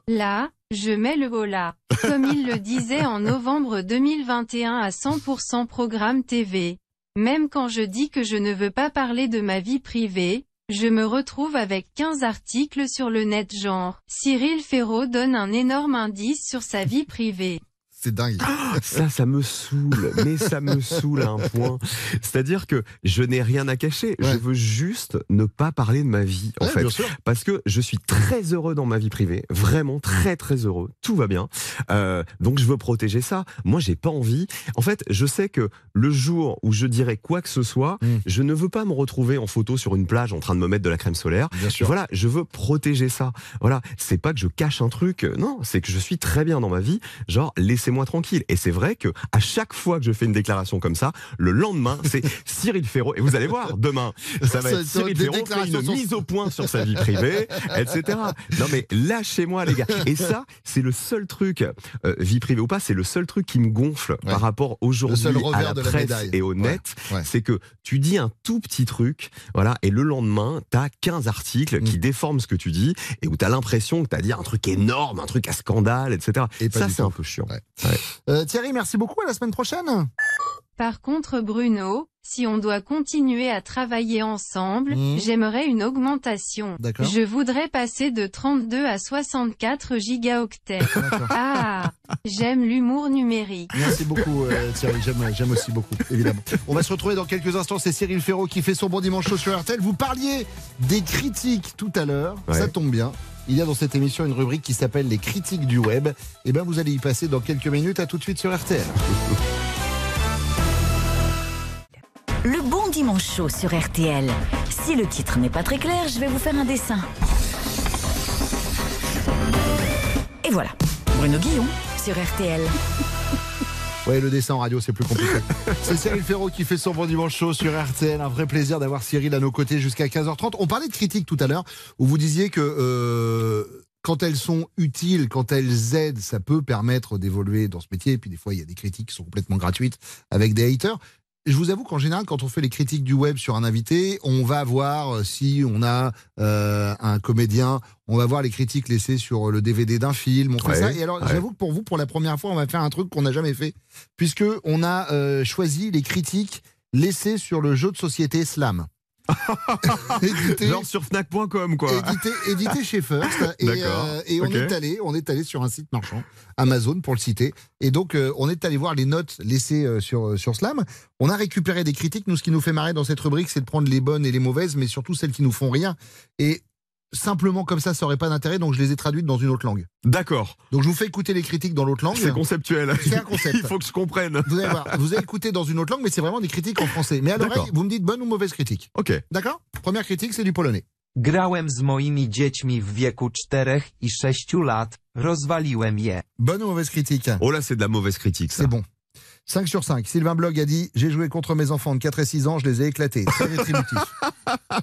Speaker 13: Là, je mets le haut là. Comme il le disait en novembre 2021 à 100% programme TV. Même quand je dis que je ne veux pas parler de ma vie privée, je me retrouve avec 15 articles sur le net genre. Cyril Ferraud donne un énorme indice sur sa vie privée.
Speaker 6: C'est dingue.
Speaker 7: Ça, ça me saoule, mais ça me saoule à un point. C'est-à-dire que je n'ai rien à cacher. Je veux juste ne pas parler de ma vie, en
Speaker 6: Ouais,
Speaker 7: fait. Parce que je suis très heureux dans ma vie privée. Vraiment très, très heureux. Tout va bien. Euh, donc, je veux protéger ça. Moi, j'ai pas envie. En fait, je sais que le jour où je dirais quoi que ce soit,
Speaker 6: Mm.
Speaker 7: je ne veux pas me retrouver en photo sur une plage en train de me mettre de la crème solaire.
Speaker 6: Bien sûr.
Speaker 7: Voilà, je veux protéger ça. Voilà, c'est pas que je cache un truc, non, c'est que je suis très bien dans ma vie. Genre, laissez-moi tranquille. Et c'est vrai que à chaque fois que je fais une déclaration comme ça, le lendemain, c'est *laughs* Cyril Ferraud. Et vous allez voir, demain, ça va être Cyril Ferraud fait une mise au point sur sa vie privée, *laughs* etc. Non mais lâchez-moi les gars. Et ça, c'est le seul truc, euh, vie privée ou pas, c'est le seul truc qui me gonfle
Speaker 6: Ouais.
Speaker 7: par rapport aujourd'hui à la presse et au net.
Speaker 6: Ouais.
Speaker 7: C'est que tu dis un tout petit truc, voilà, et le lendemain, t'as 15 articles qui
Speaker 6: Mm.
Speaker 7: déforment ce que tu dis et où t'as l'impression que t'as dit un truc énorme, un truc à scandale, etc.
Speaker 6: Et
Speaker 7: ça, c'est un peu chiant.
Speaker 6: Ouais. Euh, Thierry, merci beaucoup. À la semaine prochaine.
Speaker 13: Par contre Bruno, si on doit continuer à travailler ensemble,
Speaker 6: Mhm.
Speaker 13: j'aimerais une augmentation.
Speaker 6: D'accord.
Speaker 13: Je voudrais passer de 32 à 64 gigaoctets. Ah, j'aime l'humour numérique.
Speaker 6: Merci beaucoup euh, Thierry, j'aime, j'aime aussi beaucoup, évidemment. On va se retrouver dans quelques instants, c'est Cyril Ferraud qui fait son bon dimanche chaud sur RTL. Vous parliez des critiques tout à l'heure,
Speaker 7: Ouais.
Speaker 6: ça tombe bien. Il y a dans cette émission une rubrique qui s'appelle les critiques du web. Et bien vous allez y passer dans quelques minutes, à tout de suite sur RTL.
Speaker 2: Le bon dimanche chaud sur RTL. Si le titre n'est pas très clair, je vais vous faire un dessin. Et voilà, Bruno Guillon sur RTL.
Speaker 6: Le dessin en radio, c'est plus compliqué. *laughs* c'est Cyril Ferraud qui fait son bon dimanche chaud sur RTL. Un vrai plaisir d'avoir Cyril à nos côtés jusqu'à 15h30. On parlait de critiques tout à l'heure, où vous disiez que euh, quand elles sont utiles, quand elles aident, ça peut permettre d'évoluer dans ce métier. Et puis des fois, il y a des critiques qui sont complètement gratuites avec des haters. Je vous avoue qu'en général, quand on fait les critiques du web sur un invité, on va voir euh, si on a euh, un comédien, on va voir les critiques laissées sur le DVD d'un film, on fait
Speaker 7: Ouais,
Speaker 6: ça. Et alors,
Speaker 7: ouais.
Speaker 6: j'avoue que pour vous, pour la première fois, on va faire un truc qu'on n'a jamais fait, puisque on a euh, choisi les critiques laissées sur le jeu de société Slam. Édité-
Speaker 7: Genre sur Fnac.com, quoi.
Speaker 6: édité, édité chez First. Et, euh, et on est allé on est allé sur un site marchand Amazon pour le citer. Et donc euh, on est allé voir les notes laissées euh, sur sur Slam. On a récupéré des critiques. Nous ce qui nous fait marrer dans cette rubrique c'est de prendre les bonnes et les mauvaises mais surtout celles qui nous font rire et simplement comme ça ça aurait pas d'intérêt donc je les ai traduites dans une autre langue
Speaker 7: D'accord.
Speaker 6: donc je vous fais écouter les critiques dans l'autre langue
Speaker 7: C'est conceptuel.
Speaker 6: C'est un concept. *laughs*
Speaker 7: Il faut que je comprenne.
Speaker 6: vous allez voir vous allez écouter dans une autre langue mais c'est vraiment des critiques en français mais à l'oreille
Speaker 7: D'accord.
Speaker 6: vous me dites bonne ou mauvaise critique
Speaker 7: Ok.
Speaker 6: d'accord? Première critique c'est du polonais
Speaker 14: Grałem z moimi dziećmi w wieku 4 i 6 lat, rozwaliłem je.
Speaker 6: bonne ou mauvaise critique?
Speaker 7: Oh là, c'est de la mauvaise critique, ça.
Speaker 6: C'est bon. 5 sur 5. Sylvain Blog a dit J'ai joué contre mes enfants de 4 et 6 ans, je les ai éclatés. Très rétributif.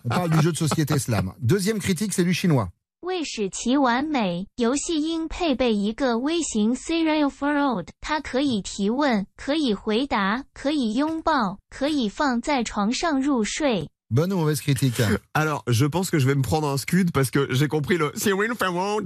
Speaker 6: On parle du jeu de société slam. Deuxième critique, c'est du chinois.
Speaker 15: 为使其完美，游戏应配备一个微型 Serial Forward，它可以提问，可以回答，可以拥抱，可以放在床上入睡。
Speaker 6: Bonne ou mauvaise critique
Speaker 7: Alors, je pense que je vais me prendre un scud parce que j'ai compris le Cyril Ferrand.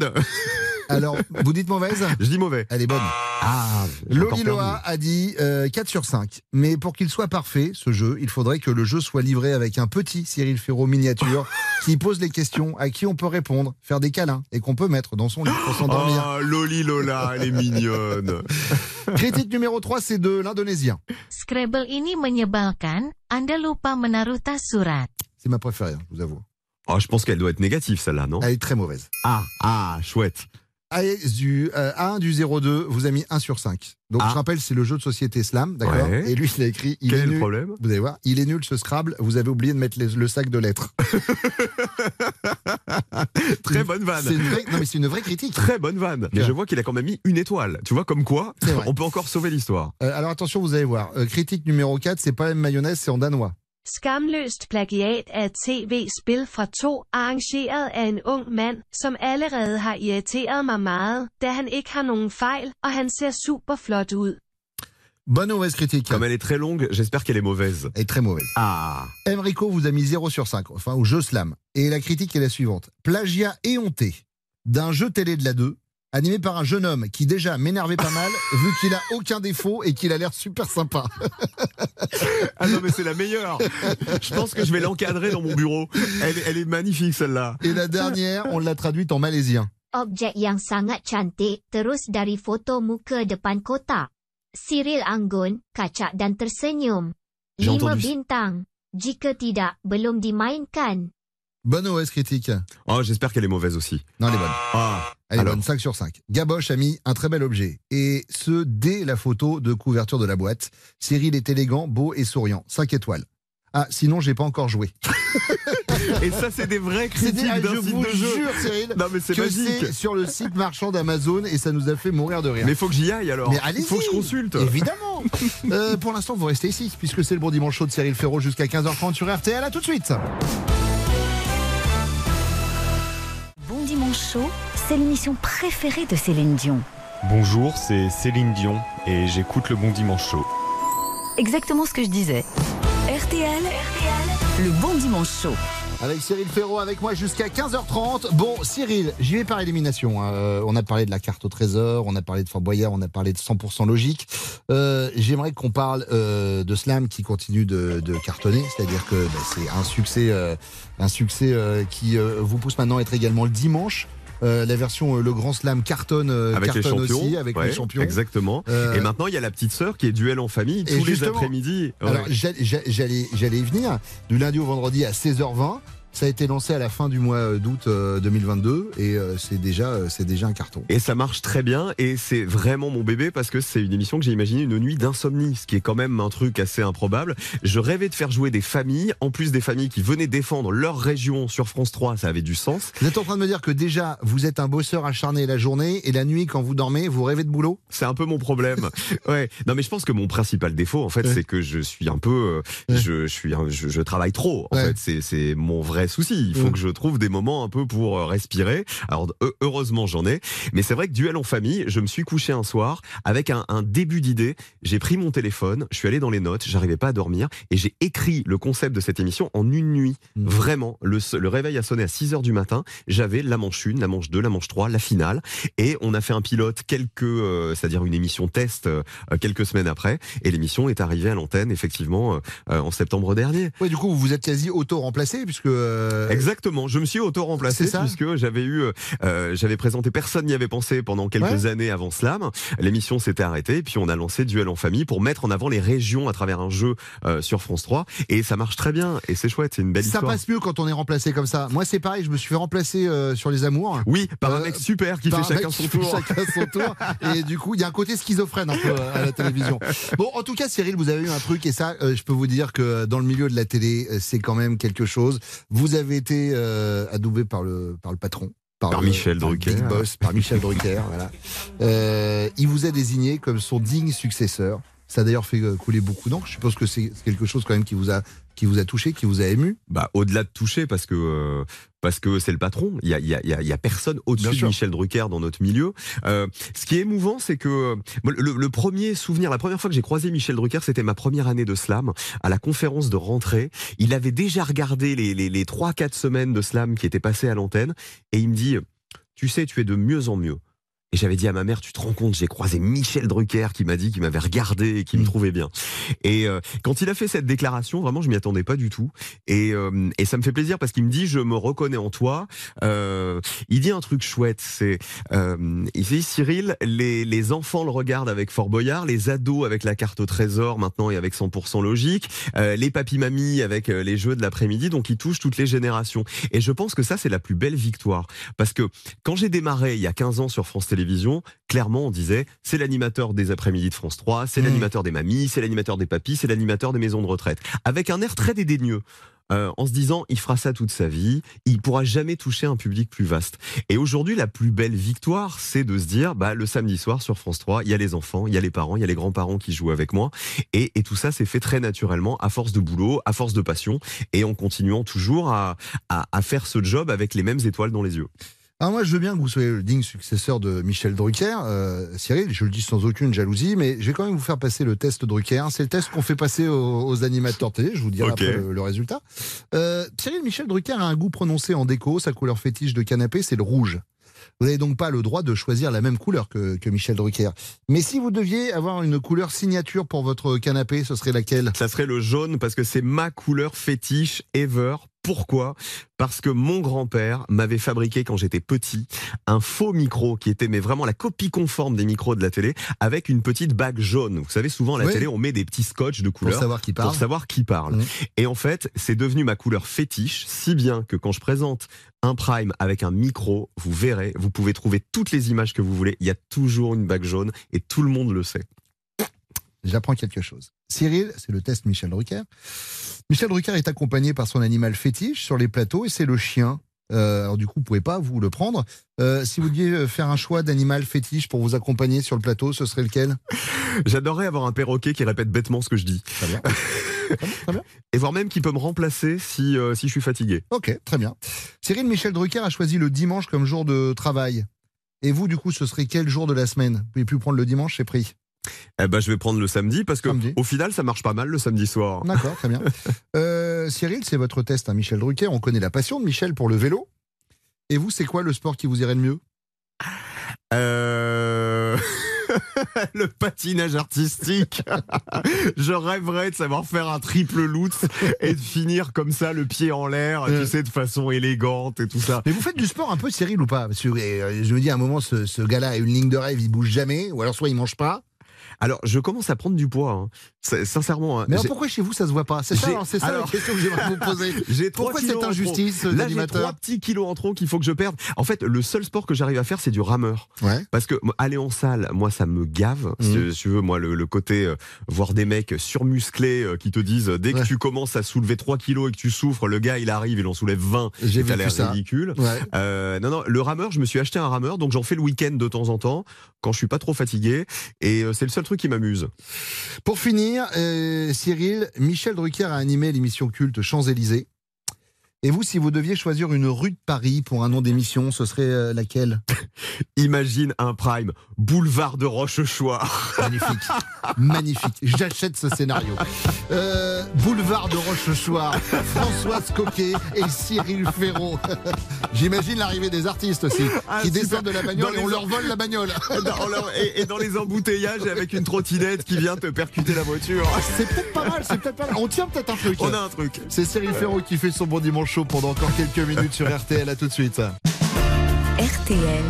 Speaker 6: alors, vous dites mauvaise?
Speaker 7: Je dis mauvais.
Speaker 6: Elle est bonne.
Speaker 7: Ah,
Speaker 6: Loliloa a dit euh, 4 sur 5. Mais pour qu'il soit parfait, ce jeu, il faudrait que le jeu soit livré avec un petit Cyril Ferraud miniature *laughs* qui pose les questions, à qui on peut répondre, faire des câlins et qu'on peut mettre dans son lit pour s'endormir.
Speaker 7: Oh, Loli Lola, elle est mignonne. *laughs*
Speaker 6: Critique numéro 3, c'est de l'indonésien.
Speaker 15: Scrabble ini menyebalkan, Anda lupa menaruh tas surat.
Speaker 6: C'est ma préférée, hein, je vous avoue.
Speaker 7: Oh, je pense qu'elle doit être négative, celle-là, non?
Speaker 6: Elle est très mauvaise.
Speaker 7: Ah, ah, chouette.
Speaker 6: Allez, du euh, A1 du 02 vous a mis 1 sur 5. Donc
Speaker 7: Ah.
Speaker 6: je rappelle, c'est le jeu de société Slam, d'accord
Speaker 7: Ouais.
Speaker 6: Et lui, il a écrit il
Speaker 7: Quel
Speaker 6: est
Speaker 7: est le problème
Speaker 6: Vous allez voir, il est nul ce Scrabble, vous avez oublié de mettre les- le sac de lettres. *laughs*
Speaker 7: Très bonne vanne.
Speaker 6: C'est une vraie, non mais c'est une vraie critique.
Speaker 7: Très bonne vanne. Mais je vois qu'il a quand même mis une étoile. Tu vois, comme quoi, on peut encore sauver l'histoire.
Speaker 6: Euh, alors attention, vous allez voir. Euh, critique numéro 4, c'est pas la même mayonnaise, c'est en danois.
Speaker 16: Skamløst plagiat af et tv-spil fra to, arrangeret af en ung mand, som allerede har irriteret mig meget, da han ikke har nogen fejl, og han ser super flot ud.
Speaker 6: Bonne ou mauvaise critique
Speaker 7: Comme elle est très longue, j'espère qu'elle est mauvaise.
Speaker 6: Elle est très mauvaise.
Speaker 7: Ah.
Speaker 6: Enrico vous a mis 0 sur 5, enfin au jeu Slam. Et la critique est la suivante. Plagiat éhonté d'un jeu télé de la 2, animé par un jeune homme qui déjà m'énervait pas mal, *laughs* vu qu'il a aucun défaut et qu'il a l'air super sympa. *laughs*
Speaker 7: Ah non, mais c'est la meilleure. Je pense que je vais l'encadrer dans mon bureau. Elle, elle est magnifique, celle-là.
Speaker 6: Et la dernière, on l'a traduite en malaisien.
Speaker 15: Objek yang sangat cantik, terus dari foto muka depan kotak. Cyril Anggun, kacak dan tersenyum. Lima bintang. Jika tidak, belum dimainkan.
Speaker 6: Bonne OS critique
Speaker 7: Oh, j'espère qu'elle est mauvaise aussi.
Speaker 6: Non, elle est bonne.
Speaker 7: Ah.
Speaker 6: Elle est bonne, 5 sur 5. Gaboche a mis un très bel objet. Et ce, dès la photo de couverture de la boîte. Cyril est élégant, beau et souriant. 5 étoiles. Ah, sinon, j'ai pas encore joué. *laughs*
Speaker 7: Et ça, c'est des vraies
Speaker 6: C'est
Speaker 7: critiques
Speaker 6: des- ah,
Speaker 7: d'un
Speaker 6: je
Speaker 7: site
Speaker 6: vous
Speaker 7: de jeu.
Speaker 6: jure, Cyril,
Speaker 7: Non, mais c'est
Speaker 6: que c'est sur le site marchand d'Amazon et ça nous a fait mourir de rire.
Speaker 7: Mais faut que j'y aille alors.
Speaker 6: Mais
Speaker 7: Il
Speaker 6: allez-y
Speaker 7: faut que je consulte.
Speaker 6: Évidemment *laughs* Euh, Pour l'instant, vous restez ici, puisque c'est le bon dimanche chaud de Cyril Ferraud jusqu'à 15h30 sur RTL. À tout de suite
Speaker 2: Bon dimanche chaud, c'est l'émission préférée de Céline Dion.
Speaker 11: Bonjour, c'est Céline Dion et j'écoute le Bon Dimanche Show.
Speaker 2: Exactement ce que je disais. RTL, le bon dimanche chaud.
Speaker 6: Avec Cyril Ferraud, avec moi jusqu'à 15h30. Bon, Cyril, j'y vais par élimination. hein. Euh, on a parlé de la carte au trésor, on a parlé de Fort Boyard, on a parlé de 100% logique. Euh, J'aimerais qu'on parle euh, de Slam qui continue de, de cartonner, c'est-à-dire que bah, c'est un succès, euh, un succès euh, qui euh, vous pousse maintenant à être également le dimanche. Euh, la version euh, Le Grand Slam cartonne, euh,
Speaker 7: Avec les
Speaker 6: cartonne aussi, avec
Speaker 7: Ouais,
Speaker 6: les champions.
Speaker 7: Exactement. Et maintenant, il y a la petite sœur qui est duel en famille tous les après-midi. Ouais.
Speaker 6: Alors j'allais y venir du lundi au vendredi à 16h20. Ça a été lancé à la fin du mois euh, d'août euh, 2022 et euh, c'est déjà, euh, c'est déjà un carton.
Speaker 7: Et ça marche très bien et c'est vraiment mon bébé parce que c'est une émission que j'ai imaginé une nuit d'insomnie, ce qui est quand même un truc assez improbable. Je rêvais de faire jouer des familles, en plus des familles qui venaient défendre leur région sur France 3, ça avait du sens.
Speaker 6: Vous êtes en train de me dire que déjà, vous êtes un bosseur acharné la journée et la nuit, quand vous dormez, vous rêvez de boulot?
Speaker 7: C'est un peu mon problème. *laughs* ouais. Non, mais je pense que mon principal défaut, en fait,
Speaker 6: Ouais.
Speaker 7: c'est que je suis un peu, euh, je, je suis, je, je travaille trop. En
Speaker 6: Ouais.
Speaker 7: fait, c'est mon vrai souci. Il faut
Speaker 6: Ouais.
Speaker 7: que je trouve des moments un peu pour euh, respirer. Alors, heu- heureusement, j'en ai. Mais c'est vrai que duel en famille, je me suis couché un soir avec un, un début d'idée. J'ai pris mon téléphone, je suis allé dans les notes, j'arrivais pas à dormir et j'ai écrit le concept de cette émission en une nuit.
Speaker 6: Mmh.
Speaker 7: Vraiment, le, le réveil a sonné à 6 heures du matin. J'avais la manche 1, la manche 2, la manche 3, la finale. Et on a fait un pilote quelques, euh, c'est-à-dire une émission test euh, quelques semaines après. Et l'émission est arrivée à l'antenne, effectivement, euh, en septembre dernier.
Speaker 6: Ouais, du coup, vous vous êtes quasi auto-remplacé puisque. Euh,
Speaker 7: Exactement, je me suis auto-remplacé
Speaker 6: ça
Speaker 7: puisque j'avais eu, euh, j'avais présenté, personne n'y avait pensé pendant quelques
Speaker 6: Ouais.
Speaker 7: années avant Slam. L'émission s'était arrêtée et puis on a lancé Duel en famille pour mettre en avant les régions à travers un jeu euh, sur France 3 et ça marche très bien et c'est chouette, c'est une belle
Speaker 6: Ça
Speaker 7: histoire.
Speaker 6: passe mieux quand on est remplacé comme ça. Moi, c'est pareil, je me suis fait remplacer euh, sur les amours.
Speaker 7: Oui, par un
Speaker 6: Euh,
Speaker 7: mec super qui fait
Speaker 6: un
Speaker 7: chacun son
Speaker 6: qui fait
Speaker 7: tour.
Speaker 6: chacun son tour. *laughs* Et du coup, il y a un côté schizophrène un peu à la télévision. Bon, en tout cas, Cyril, vous avez eu un truc, et ça, je peux vous dire que dans le milieu de la télé, c'est quand même quelque chose. Vous avez été euh, adoubé par le, par le patron.
Speaker 7: Par Michel
Speaker 6: le
Speaker 7: Drucker.
Speaker 6: Big Boss, par Michel Drucker. *laughs* voilà. Euh, il vous a désigné comme son digne successeur. Ça a d'ailleurs fait euh, couler beaucoup d'encre. Je suppose que c'est quelque chose quand même qui vous a, qui vous a touché, qui vous a ému.
Speaker 7: Bah, au-delà de toucher, parce que euh, parce que c'est le patron. Il y a, y y personne au-dessus de. Michel Drucker dans notre milieu. Euh, ce qui est émouvant, c'est que euh, le, le premier souvenir, la première fois que j'ai croisé Michel Drucker, c'était ma première année de slam à la conférence de rentrée. Il avait déjà regardé les les, les trois quatre semaines de slam qui étaient passées à l'antenne et il me dit, tu sais, tu es de mieux en mieux. Et j'avais dit à ma mère, tu te rends compte, j'ai croisé Michel Drucker qui m'a dit qu'il m'avait regardé et qui me trouvait bien. Et euh, quand il a fait cette déclaration, vraiment, je m'y attendais pas du tout. Et, euh, et ça me fait plaisir parce qu'il me dit, je me reconnais en toi. Euh, il dit un truc chouette, c'est, euh, il dit, Cyril, les, les enfants le regardent avec Fort Boyard, les ados avec la carte au trésor maintenant et avec 100% logique, euh, les papy-mamies avec euh, les jeux de l'après-midi, donc il touche toutes les générations. Et je pense que ça, c'est la plus belle victoire. Parce que quand j'ai démarré il y a 15 ans sur France Télévisions, clairement, on disait, c'est l'animateur des après-midi de France 3, c'est
Speaker 6: Mmh.
Speaker 7: l'animateur des mamies, c'est l'animateur des papis, c'est l'animateur des maisons de retraite. Avec un air très dédaigneux. euh, en se disant, il fera ça toute sa vie, il pourra jamais toucher un public plus vaste. Et aujourd'hui, la plus belle victoire, c'est de se dire, bah, le samedi soir sur France 3, il y a les enfants, il y a les parents, il y a les grands-parents qui jouent avec moi. Et, et tout ça s'est fait très naturellement, à force de boulot, à force de passion, et en continuant toujours à, à, à faire ce job avec les mêmes étoiles dans les yeux.
Speaker 6: Alors moi, je veux bien que vous soyez le digne successeur de Michel Drucker, euh, Cyril. Je le dis sans aucune jalousie, mais je vais quand même vous faire passer le test Drucker. C'est le test qu'on fait passer aux, aux animateurs télé. Je vous dirai
Speaker 7: Ok.
Speaker 6: après le, le résultat. Euh, Cyril Michel Drucker a un goût prononcé en déco. Sa couleur fétiche de canapé, c'est le rouge. Vous n'avez donc pas le droit de choisir la même couleur que, que Michel Drucker. Mais si vous deviez avoir une couleur signature pour votre canapé, ce serait laquelle?
Speaker 7: Ça serait le jaune parce que c'est ma couleur fétiche ever. Pourquoi? Parce que mon grand-père m'avait fabriqué quand j'étais petit un faux micro qui était mais vraiment la copie conforme des micros de la télé avec une petite bague jaune. Vous savez souvent à la
Speaker 6: Oui.
Speaker 7: télé on met des petits scotch de couleur
Speaker 6: savoir qui parle.
Speaker 7: Pour savoir qui parle.
Speaker 6: Mhm.
Speaker 7: Et en fait, c'est devenu ma couleur fétiche si bien que quand je présente un prime avec un micro, vous verrez, vous pouvez trouver toutes les images que vous voulez, il y a toujours une bague jaune et tout le monde le sait.
Speaker 6: J'apprends quelque chose. Cyril, c'est le test Michel Drucker. Michel Drucker est accompagné par son animal fétiche sur les plateaux et c'est le chien. Euh, alors du coup, vous pouvez pas vous le prendre. Euh, si vous deviez faire un choix d'animal fétiche pour vous accompagner sur le plateau, ce serait lequel?
Speaker 7: J'adorerais avoir un perroquet qui répète bêtement ce que je dis.
Speaker 6: Très bien. Très bien.
Speaker 7: Et voire même qui peut me remplacer si, euh, si je suis fatigué.
Speaker 6: Ok, très bien. Cyril Michel Drucker a choisi le dimanche comme jour de travail. Et vous, du coup, ce serait quel jour de la semaine? Vous pouvez plus prendre le dimanche, c'est pris.
Speaker 7: Eh ben, je vais prendre le samedi parce que au final, ça marche pas mal le samedi soir.
Speaker 6: D'accord, très bien. *laughs* Euh, Cyril, c'est votre test à Michel Drucker. On connaît la passion de Michel pour le vélo. Et vous, c'est quoi le sport qui vous irait le mieux?
Speaker 7: Euh... *laughs* le patinage artistique. *laughs* je rêverais de savoir faire un triple loot et de finir comme ça, le pied en l'air, tu sais, de façon élégante et tout ça.
Speaker 6: Mais vous faites du sport un peu, Cyril, ou pas? Parce que euh, je me dis, à un moment, ce, ce gars-là a une ligne de rêve, il bouge jamais, ou alors soit il mange pas.
Speaker 7: Alors, je commence à prendre du poids, hein. Sincèrement. hein.
Speaker 6: Mais alors pourquoi chez vous ça se voit pas? C'est ça, alors, c'est ça
Speaker 7: alors-
Speaker 6: la question que j'aimerais vous poser. *laughs* Pourquoi cette injustice
Speaker 7: trop. Là, j'ai trois petits kilos en trop qu'il faut que je perde. En fait, le seul sport que j'arrive à faire, c'est du rameur.
Speaker 6: Ouais.
Speaker 7: Parce que aller en salle, moi, ça me gave. Si,
Speaker 6: Mhm.
Speaker 7: si tu veux, moi, le, le côté euh, voir des mecs surmusclés euh, qui te disent euh, dès que
Speaker 6: Ouais.
Speaker 7: tu commences à soulever 3 kilos et que tu souffres, le gars, il arrive, il en soulève 20.
Speaker 6: J'ai vécu
Speaker 7: l'air
Speaker 6: ça.
Speaker 7: ridicule.
Speaker 6: Ouais.
Speaker 7: Euh, non, non, le rameur, je me suis acheté un rameur, donc j'en fais le week-end de temps en temps, quand je suis pas trop fatigué. Et euh, c'est le seul truc qui m'amuse.
Speaker 6: Pour finir, euh, Cyril, Michel Drucker a animé l'émission culte Champs-Élysées. Et vous, si vous deviez choisir une rue de Paris pour un nom d'émission, ce serait euh, laquelle? *laughs*
Speaker 7: Imagine un prime, boulevard de Rochechouart.
Speaker 6: Magnifique. *laughs* Magnifique. J'achète ce scénario. Euh, boulevard de Rochechouart, Françoise Coquet et Cyril Ferraud. *laughs* J'imagine l'arrivée des artistes aussi,
Speaker 7: Ah,
Speaker 6: qui descendent de la bagnole et on leur vole la bagnole.
Speaker 7: Dans- alors, et, et dans les embouteillages avec une trottinette qui vient te percuter la voiture.
Speaker 6: C'est peut-être pas mal, c'est peut-être pas mal. On tient peut-être un truc.
Speaker 7: On a un truc.
Speaker 6: C'est Cyril Ferraud qui fait son bon dimanche pendant encore quelques minutes sur RTL. À tout de suite.
Speaker 2: RTL.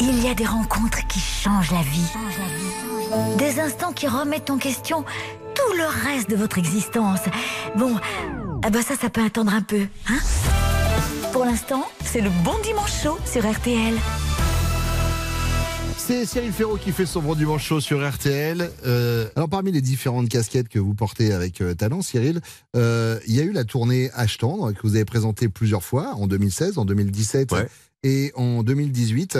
Speaker 2: Il y a des rencontres qui changent la vie. Des instants qui remettent en question tout le reste de votre existence. Bon, ah bah ça, ça peut attendre un peu, hein? Pour l'instant, c'est le bon dimanche chaud sur RTL.
Speaker 6: C'est Cyril Ferraud qui fait son bon dimanche chaud sur RTL. Euh, alors parmi les différentes casquettes que vous portez avec euh, talent, Cyril, euh, il y a eu la tournée H tendre que vous avez présentée plusieurs fois en 2016, en 2017
Speaker 7: Ouais.
Speaker 6: et en 2018.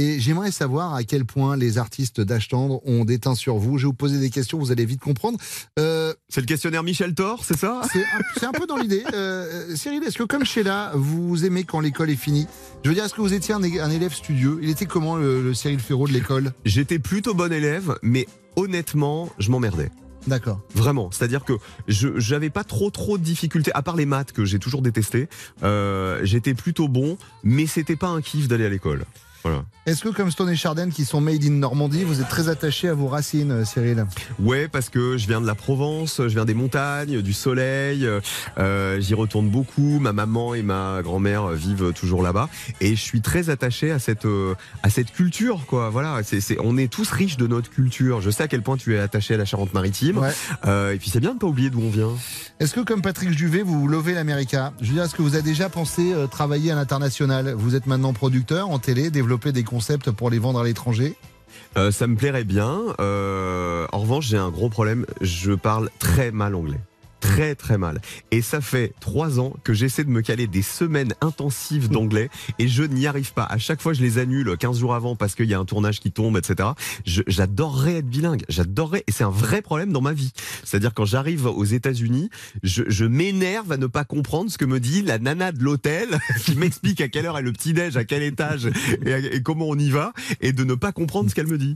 Speaker 6: Et j'aimerais savoir à quel point les artistes d'H tendre ont déteint sur vous. Je vais vous poser des questions, vous allez vite comprendre. Euh,
Speaker 7: C'est le questionnaire Michel Thor, c'est ça?
Speaker 6: C'est un, peu dans l'idée. Euh, Cyril, est-ce que comme Sheila, vous aimez quand l'école est finie? Je veux dire, est-ce que vous étiez un, élève studieux? Il était comment le, le Cyril Ferraud de l'école?
Speaker 7: J'étais plutôt bon élève, mais honnêtement, je m'emmerdais.
Speaker 6: D'accord.
Speaker 7: Vraiment, c'est-à-dire que je j'avais pas trop trop de difficultés, à part les maths que j'ai toujours détesté. Euh, J'étais plutôt bon, mais c'était pas un kiff d'aller à l'école. Voilà.
Speaker 6: Est-ce que comme Stone et Chardin qui sont made in Normandie, vous êtes très attaché à vos racines, euh, Cyril?
Speaker 7: Ouais, parce que je viens de la Provence, je viens des montagnes, du soleil. euh, J'y retourne beaucoup. Ma maman et ma grand-mère vivent toujours là-bas, et je suis très attaché à cette euh, à cette culture, quoi. Voilà, c'est c'est- on est tous riches de notre culture. Je sais à quel point tu es attaché à la Charente-Maritime,
Speaker 6: Ouais.
Speaker 7: Euh, et puis c'est bien de pas oublier d'où on vient.
Speaker 6: Est-ce que comme Patrick Juvet, vous lovez l'América? Je veux dire, est-ce que vous avez déjà pensé travailler à l'international? Vous êtes maintenant producteur en télé, développer des concepts pour les vendre à l'étranger?
Speaker 7: Euh, ça me plairait bien. Euh, en revanche, j'ai un gros problème. Je parle très mal anglais. Très très mal. Et ça fait trois ans que j'essaie de me caler des semaines intensives d'anglais et je n'y arrive pas. À chaque fois, je les annule 15 jours avant parce qu'il y a un tournage qui tombe, etc. J'adorerais être bilingue. J'adorerais. Et c'est un vrai problème dans ma vie. C'est-à-dire quand j'arrive aux États-Unis, je, je m'énerve à ne pas comprendre ce que me dit la nana de l'hôtel *laughs* qui m'explique à quelle heure est le petit-déj, à quel étage et, et comment on y va et de ne pas comprendre ce qu'elle me dit.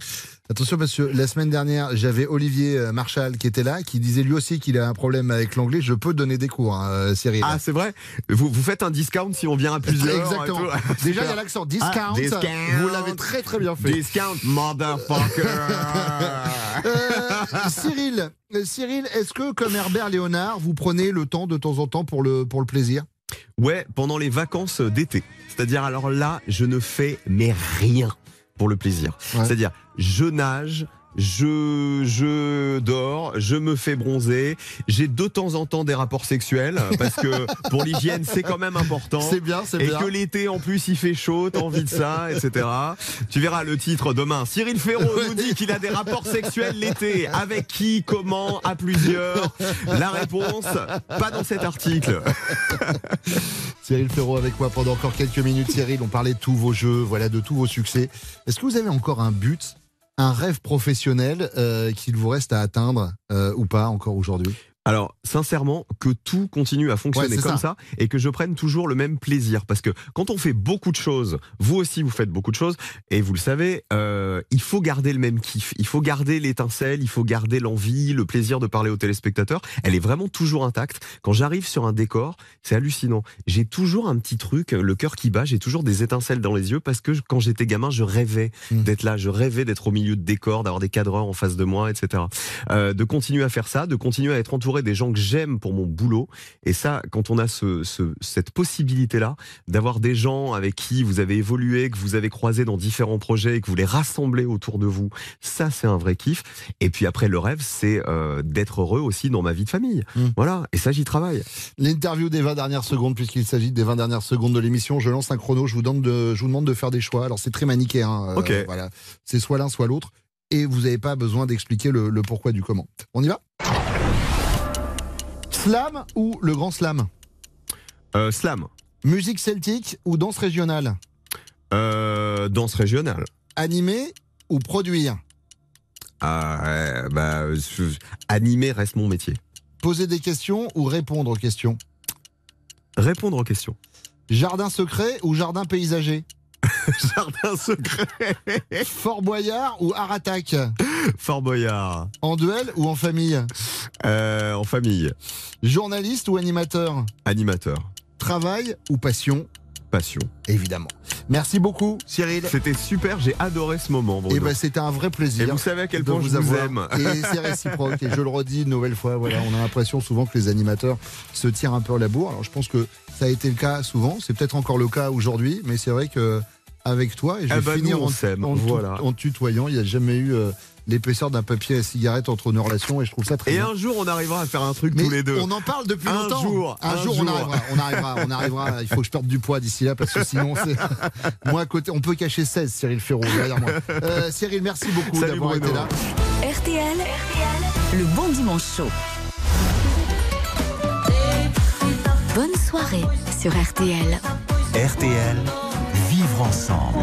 Speaker 6: Attention parce que la semaine dernière, j'avais Olivier euh, Marchal qui était là, qui disait lui aussi qu'il a un problème avec l'anglais. Je peux donner des cours, hein, euh, Cyril.
Speaker 7: Ah, c'est vrai? Vous, vous faites un discount si on vient à plusieurs
Speaker 6: Exactement.
Speaker 7: et tout. *laughs*
Speaker 6: Déjà, il y a l'accent discount.
Speaker 7: Ah, discount.
Speaker 6: Vous l'avez très très bien fait.
Speaker 7: Discount, motherfucker *laughs*
Speaker 6: Euh, Cyril, Cyril, est-ce que comme Herbert Léonard, vous prenez le temps de temps en temps pour le, pour le plaisir?
Speaker 7: Ouais, pendant les vacances d'été. C'est-à-dire, alors là, je ne fais mais rien pour le plaisir.
Speaker 6: Ouais.
Speaker 7: C'est-à-dire, je nage, je, je dors, je me fais bronzer, j'ai de temps en temps des rapports sexuels, parce que pour l'hygiène, c'est quand même important.
Speaker 6: C'est bien, c'est
Speaker 7: Et
Speaker 6: bien.
Speaker 7: que l'été, en plus, il fait chaud, t'as envie de ça, etc. Tu verras le titre demain. Cyril Ferraud nous dit qu'il a des rapports sexuels l'été. Avec qui, comment, à plusieurs? La réponse, pas dans cet article.
Speaker 6: Cyril Ferraud avec moi pendant encore quelques minutes. Cyril, on parlait de tous vos jeux, voilà, de tous vos succès. Est-ce que vous avez encore un but, un rêve professionnel euh, qu'il vous reste à atteindre euh, ou pas encore aujourd'hui?
Speaker 7: Alors, sincèrement, que tout continue à fonctionner
Speaker 6: Ouais,
Speaker 7: comme
Speaker 6: ça.
Speaker 7: ça. et que je prenne toujours le même plaisir. Parce que quand on fait beaucoup de choses, vous aussi vous faites beaucoup de choses, et vous le savez, euh, il faut garder le même kiff, il faut garder l'étincelle, il faut garder l'envie, le plaisir de parler aux téléspectateurs. Elle est vraiment toujours intacte. Quand j'arrive sur un décor, c'est hallucinant. J'ai toujours un petit truc, le cœur qui bat, j'ai toujours des étincelles dans les yeux parce que quand j'étais gamin, je rêvais
Speaker 6: Mm.
Speaker 7: d'être là, je rêvais d'être au milieu de décors, d'avoir des cadreurs en face de moi, etc. Euh, de continuer à faire ça, de continuer à être entouré des gens que j'aime pour mon boulot. Et ça, quand on a ce, ce- cette possibilité-là, d'avoir des gens avec qui vous avez évolué, que vous avez croisé dans différents projets et que vous les rassemblez autour de vous, ça, c'est un vrai kiff. Et puis après, le rêve, c'est euh, d'être heureux aussi dans ma vie de famille.
Speaker 6: Mm.
Speaker 7: Voilà. Et ça, j'y travaille.
Speaker 6: L'interview des 20 dernières secondes, puisqu'il s'agit des 20 dernières secondes de l'émission. Je lance un chrono, je vous, donne de, je vous demande de faire des choix. Alors c'est très manichéen. hein,
Speaker 7: Ok.
Speaker 6: Voilà. C'est soit l'un, soit l'autre. Et vous n'avez pas besoin d'expliquer le, le pourquoi du comment. On y va? Slam ou le grand slam
Speaker 7: Euh, slam.
Speaker 6: Musique celtique ou danse régionale
Speaker 7: Euh, danse régionale.
Speaker 6: Animer ou produire
Speaker 7: Ah, bah, je- animer reste mon métier.
Speaker 6: Poser des questions ou répondre aux questions
Speaker 7: Répondre aux questions.
Speaker 6: Jardin secret ou jardin paysager *laughs*
Speaker 7: Jardin secret.
Speaker 6: Fort Boyard ou Aratak *laughs*
Speaker 7: Fort Boyard.
Speaker 6: En duel ou en famille
Speaker 7: Euh, en famille.
Speaker 6: Journaliste ou animateur
Speaker 7: Animateur.
Speaker 6: Travail ou passion
Speaker 7: Passion.
Speaker 6: Évidemment. Merci beaucoup, Cyril.
Speaker 7: C'était super, j'ai adoré ce moment. Bruno.
Speaker 6: Et ben c'était un vrai plaisir.
Speaker 7: Et vous savez à quel point je vous
Speaker 6: avoir.
Speaker 7: aime.
Speaker 6: Et c'est réciproque. Et je le redis une nouvelle fois. Voilà, on a l'impression souvent que les animateurs se tirent un peu la bourre. Alors je pense que ça a été le cas souvent. C'est peut-être encore le cas aujourd'hui, mais c'est vrai que avec toi, et je
Speaker 7: Ah
Speaker 6: vais
Speaker 7: bah,
Speaker 6: finir
Speaker 7: nous, on
Speaker 6: en, en-
Speaker 7: voilà.
Speaker 6: en tutoyant. Il n'y a jamais eu euh, l'épaisseur d'un papier à cigarette entre nos relations, et je trouve ça très
Speaker 7: Et
Speaker 6: bien.
Speaker 7: un jour, on arrivera à faire un truc
Speaker 6: Mais
Speaker 7: tous les deux.
Speaker 6: on en parle depuis
Speaker 7: Un
Speaker 6: longtemps.
Speaker 7: jour,
Speaker 6: un,
Speaker 7: un
Speaker 6: jour, on
Speaker 7: jour.
Speaker 6: arrivera, on arrivera, on arrivera. Il faut que je perde du poids d'ici là parce que sinon, c'est *laughs* moi à côté, on peut cacher 16. Cyril Ferraud derrière moi. Euh, Cyril, merci beaucoup d'avoir été là.
Speaker 2: RTL, le bon dimanche chaud. Bonne soirée sur RTL.
Speaker 1: RTL, vivre ensemble.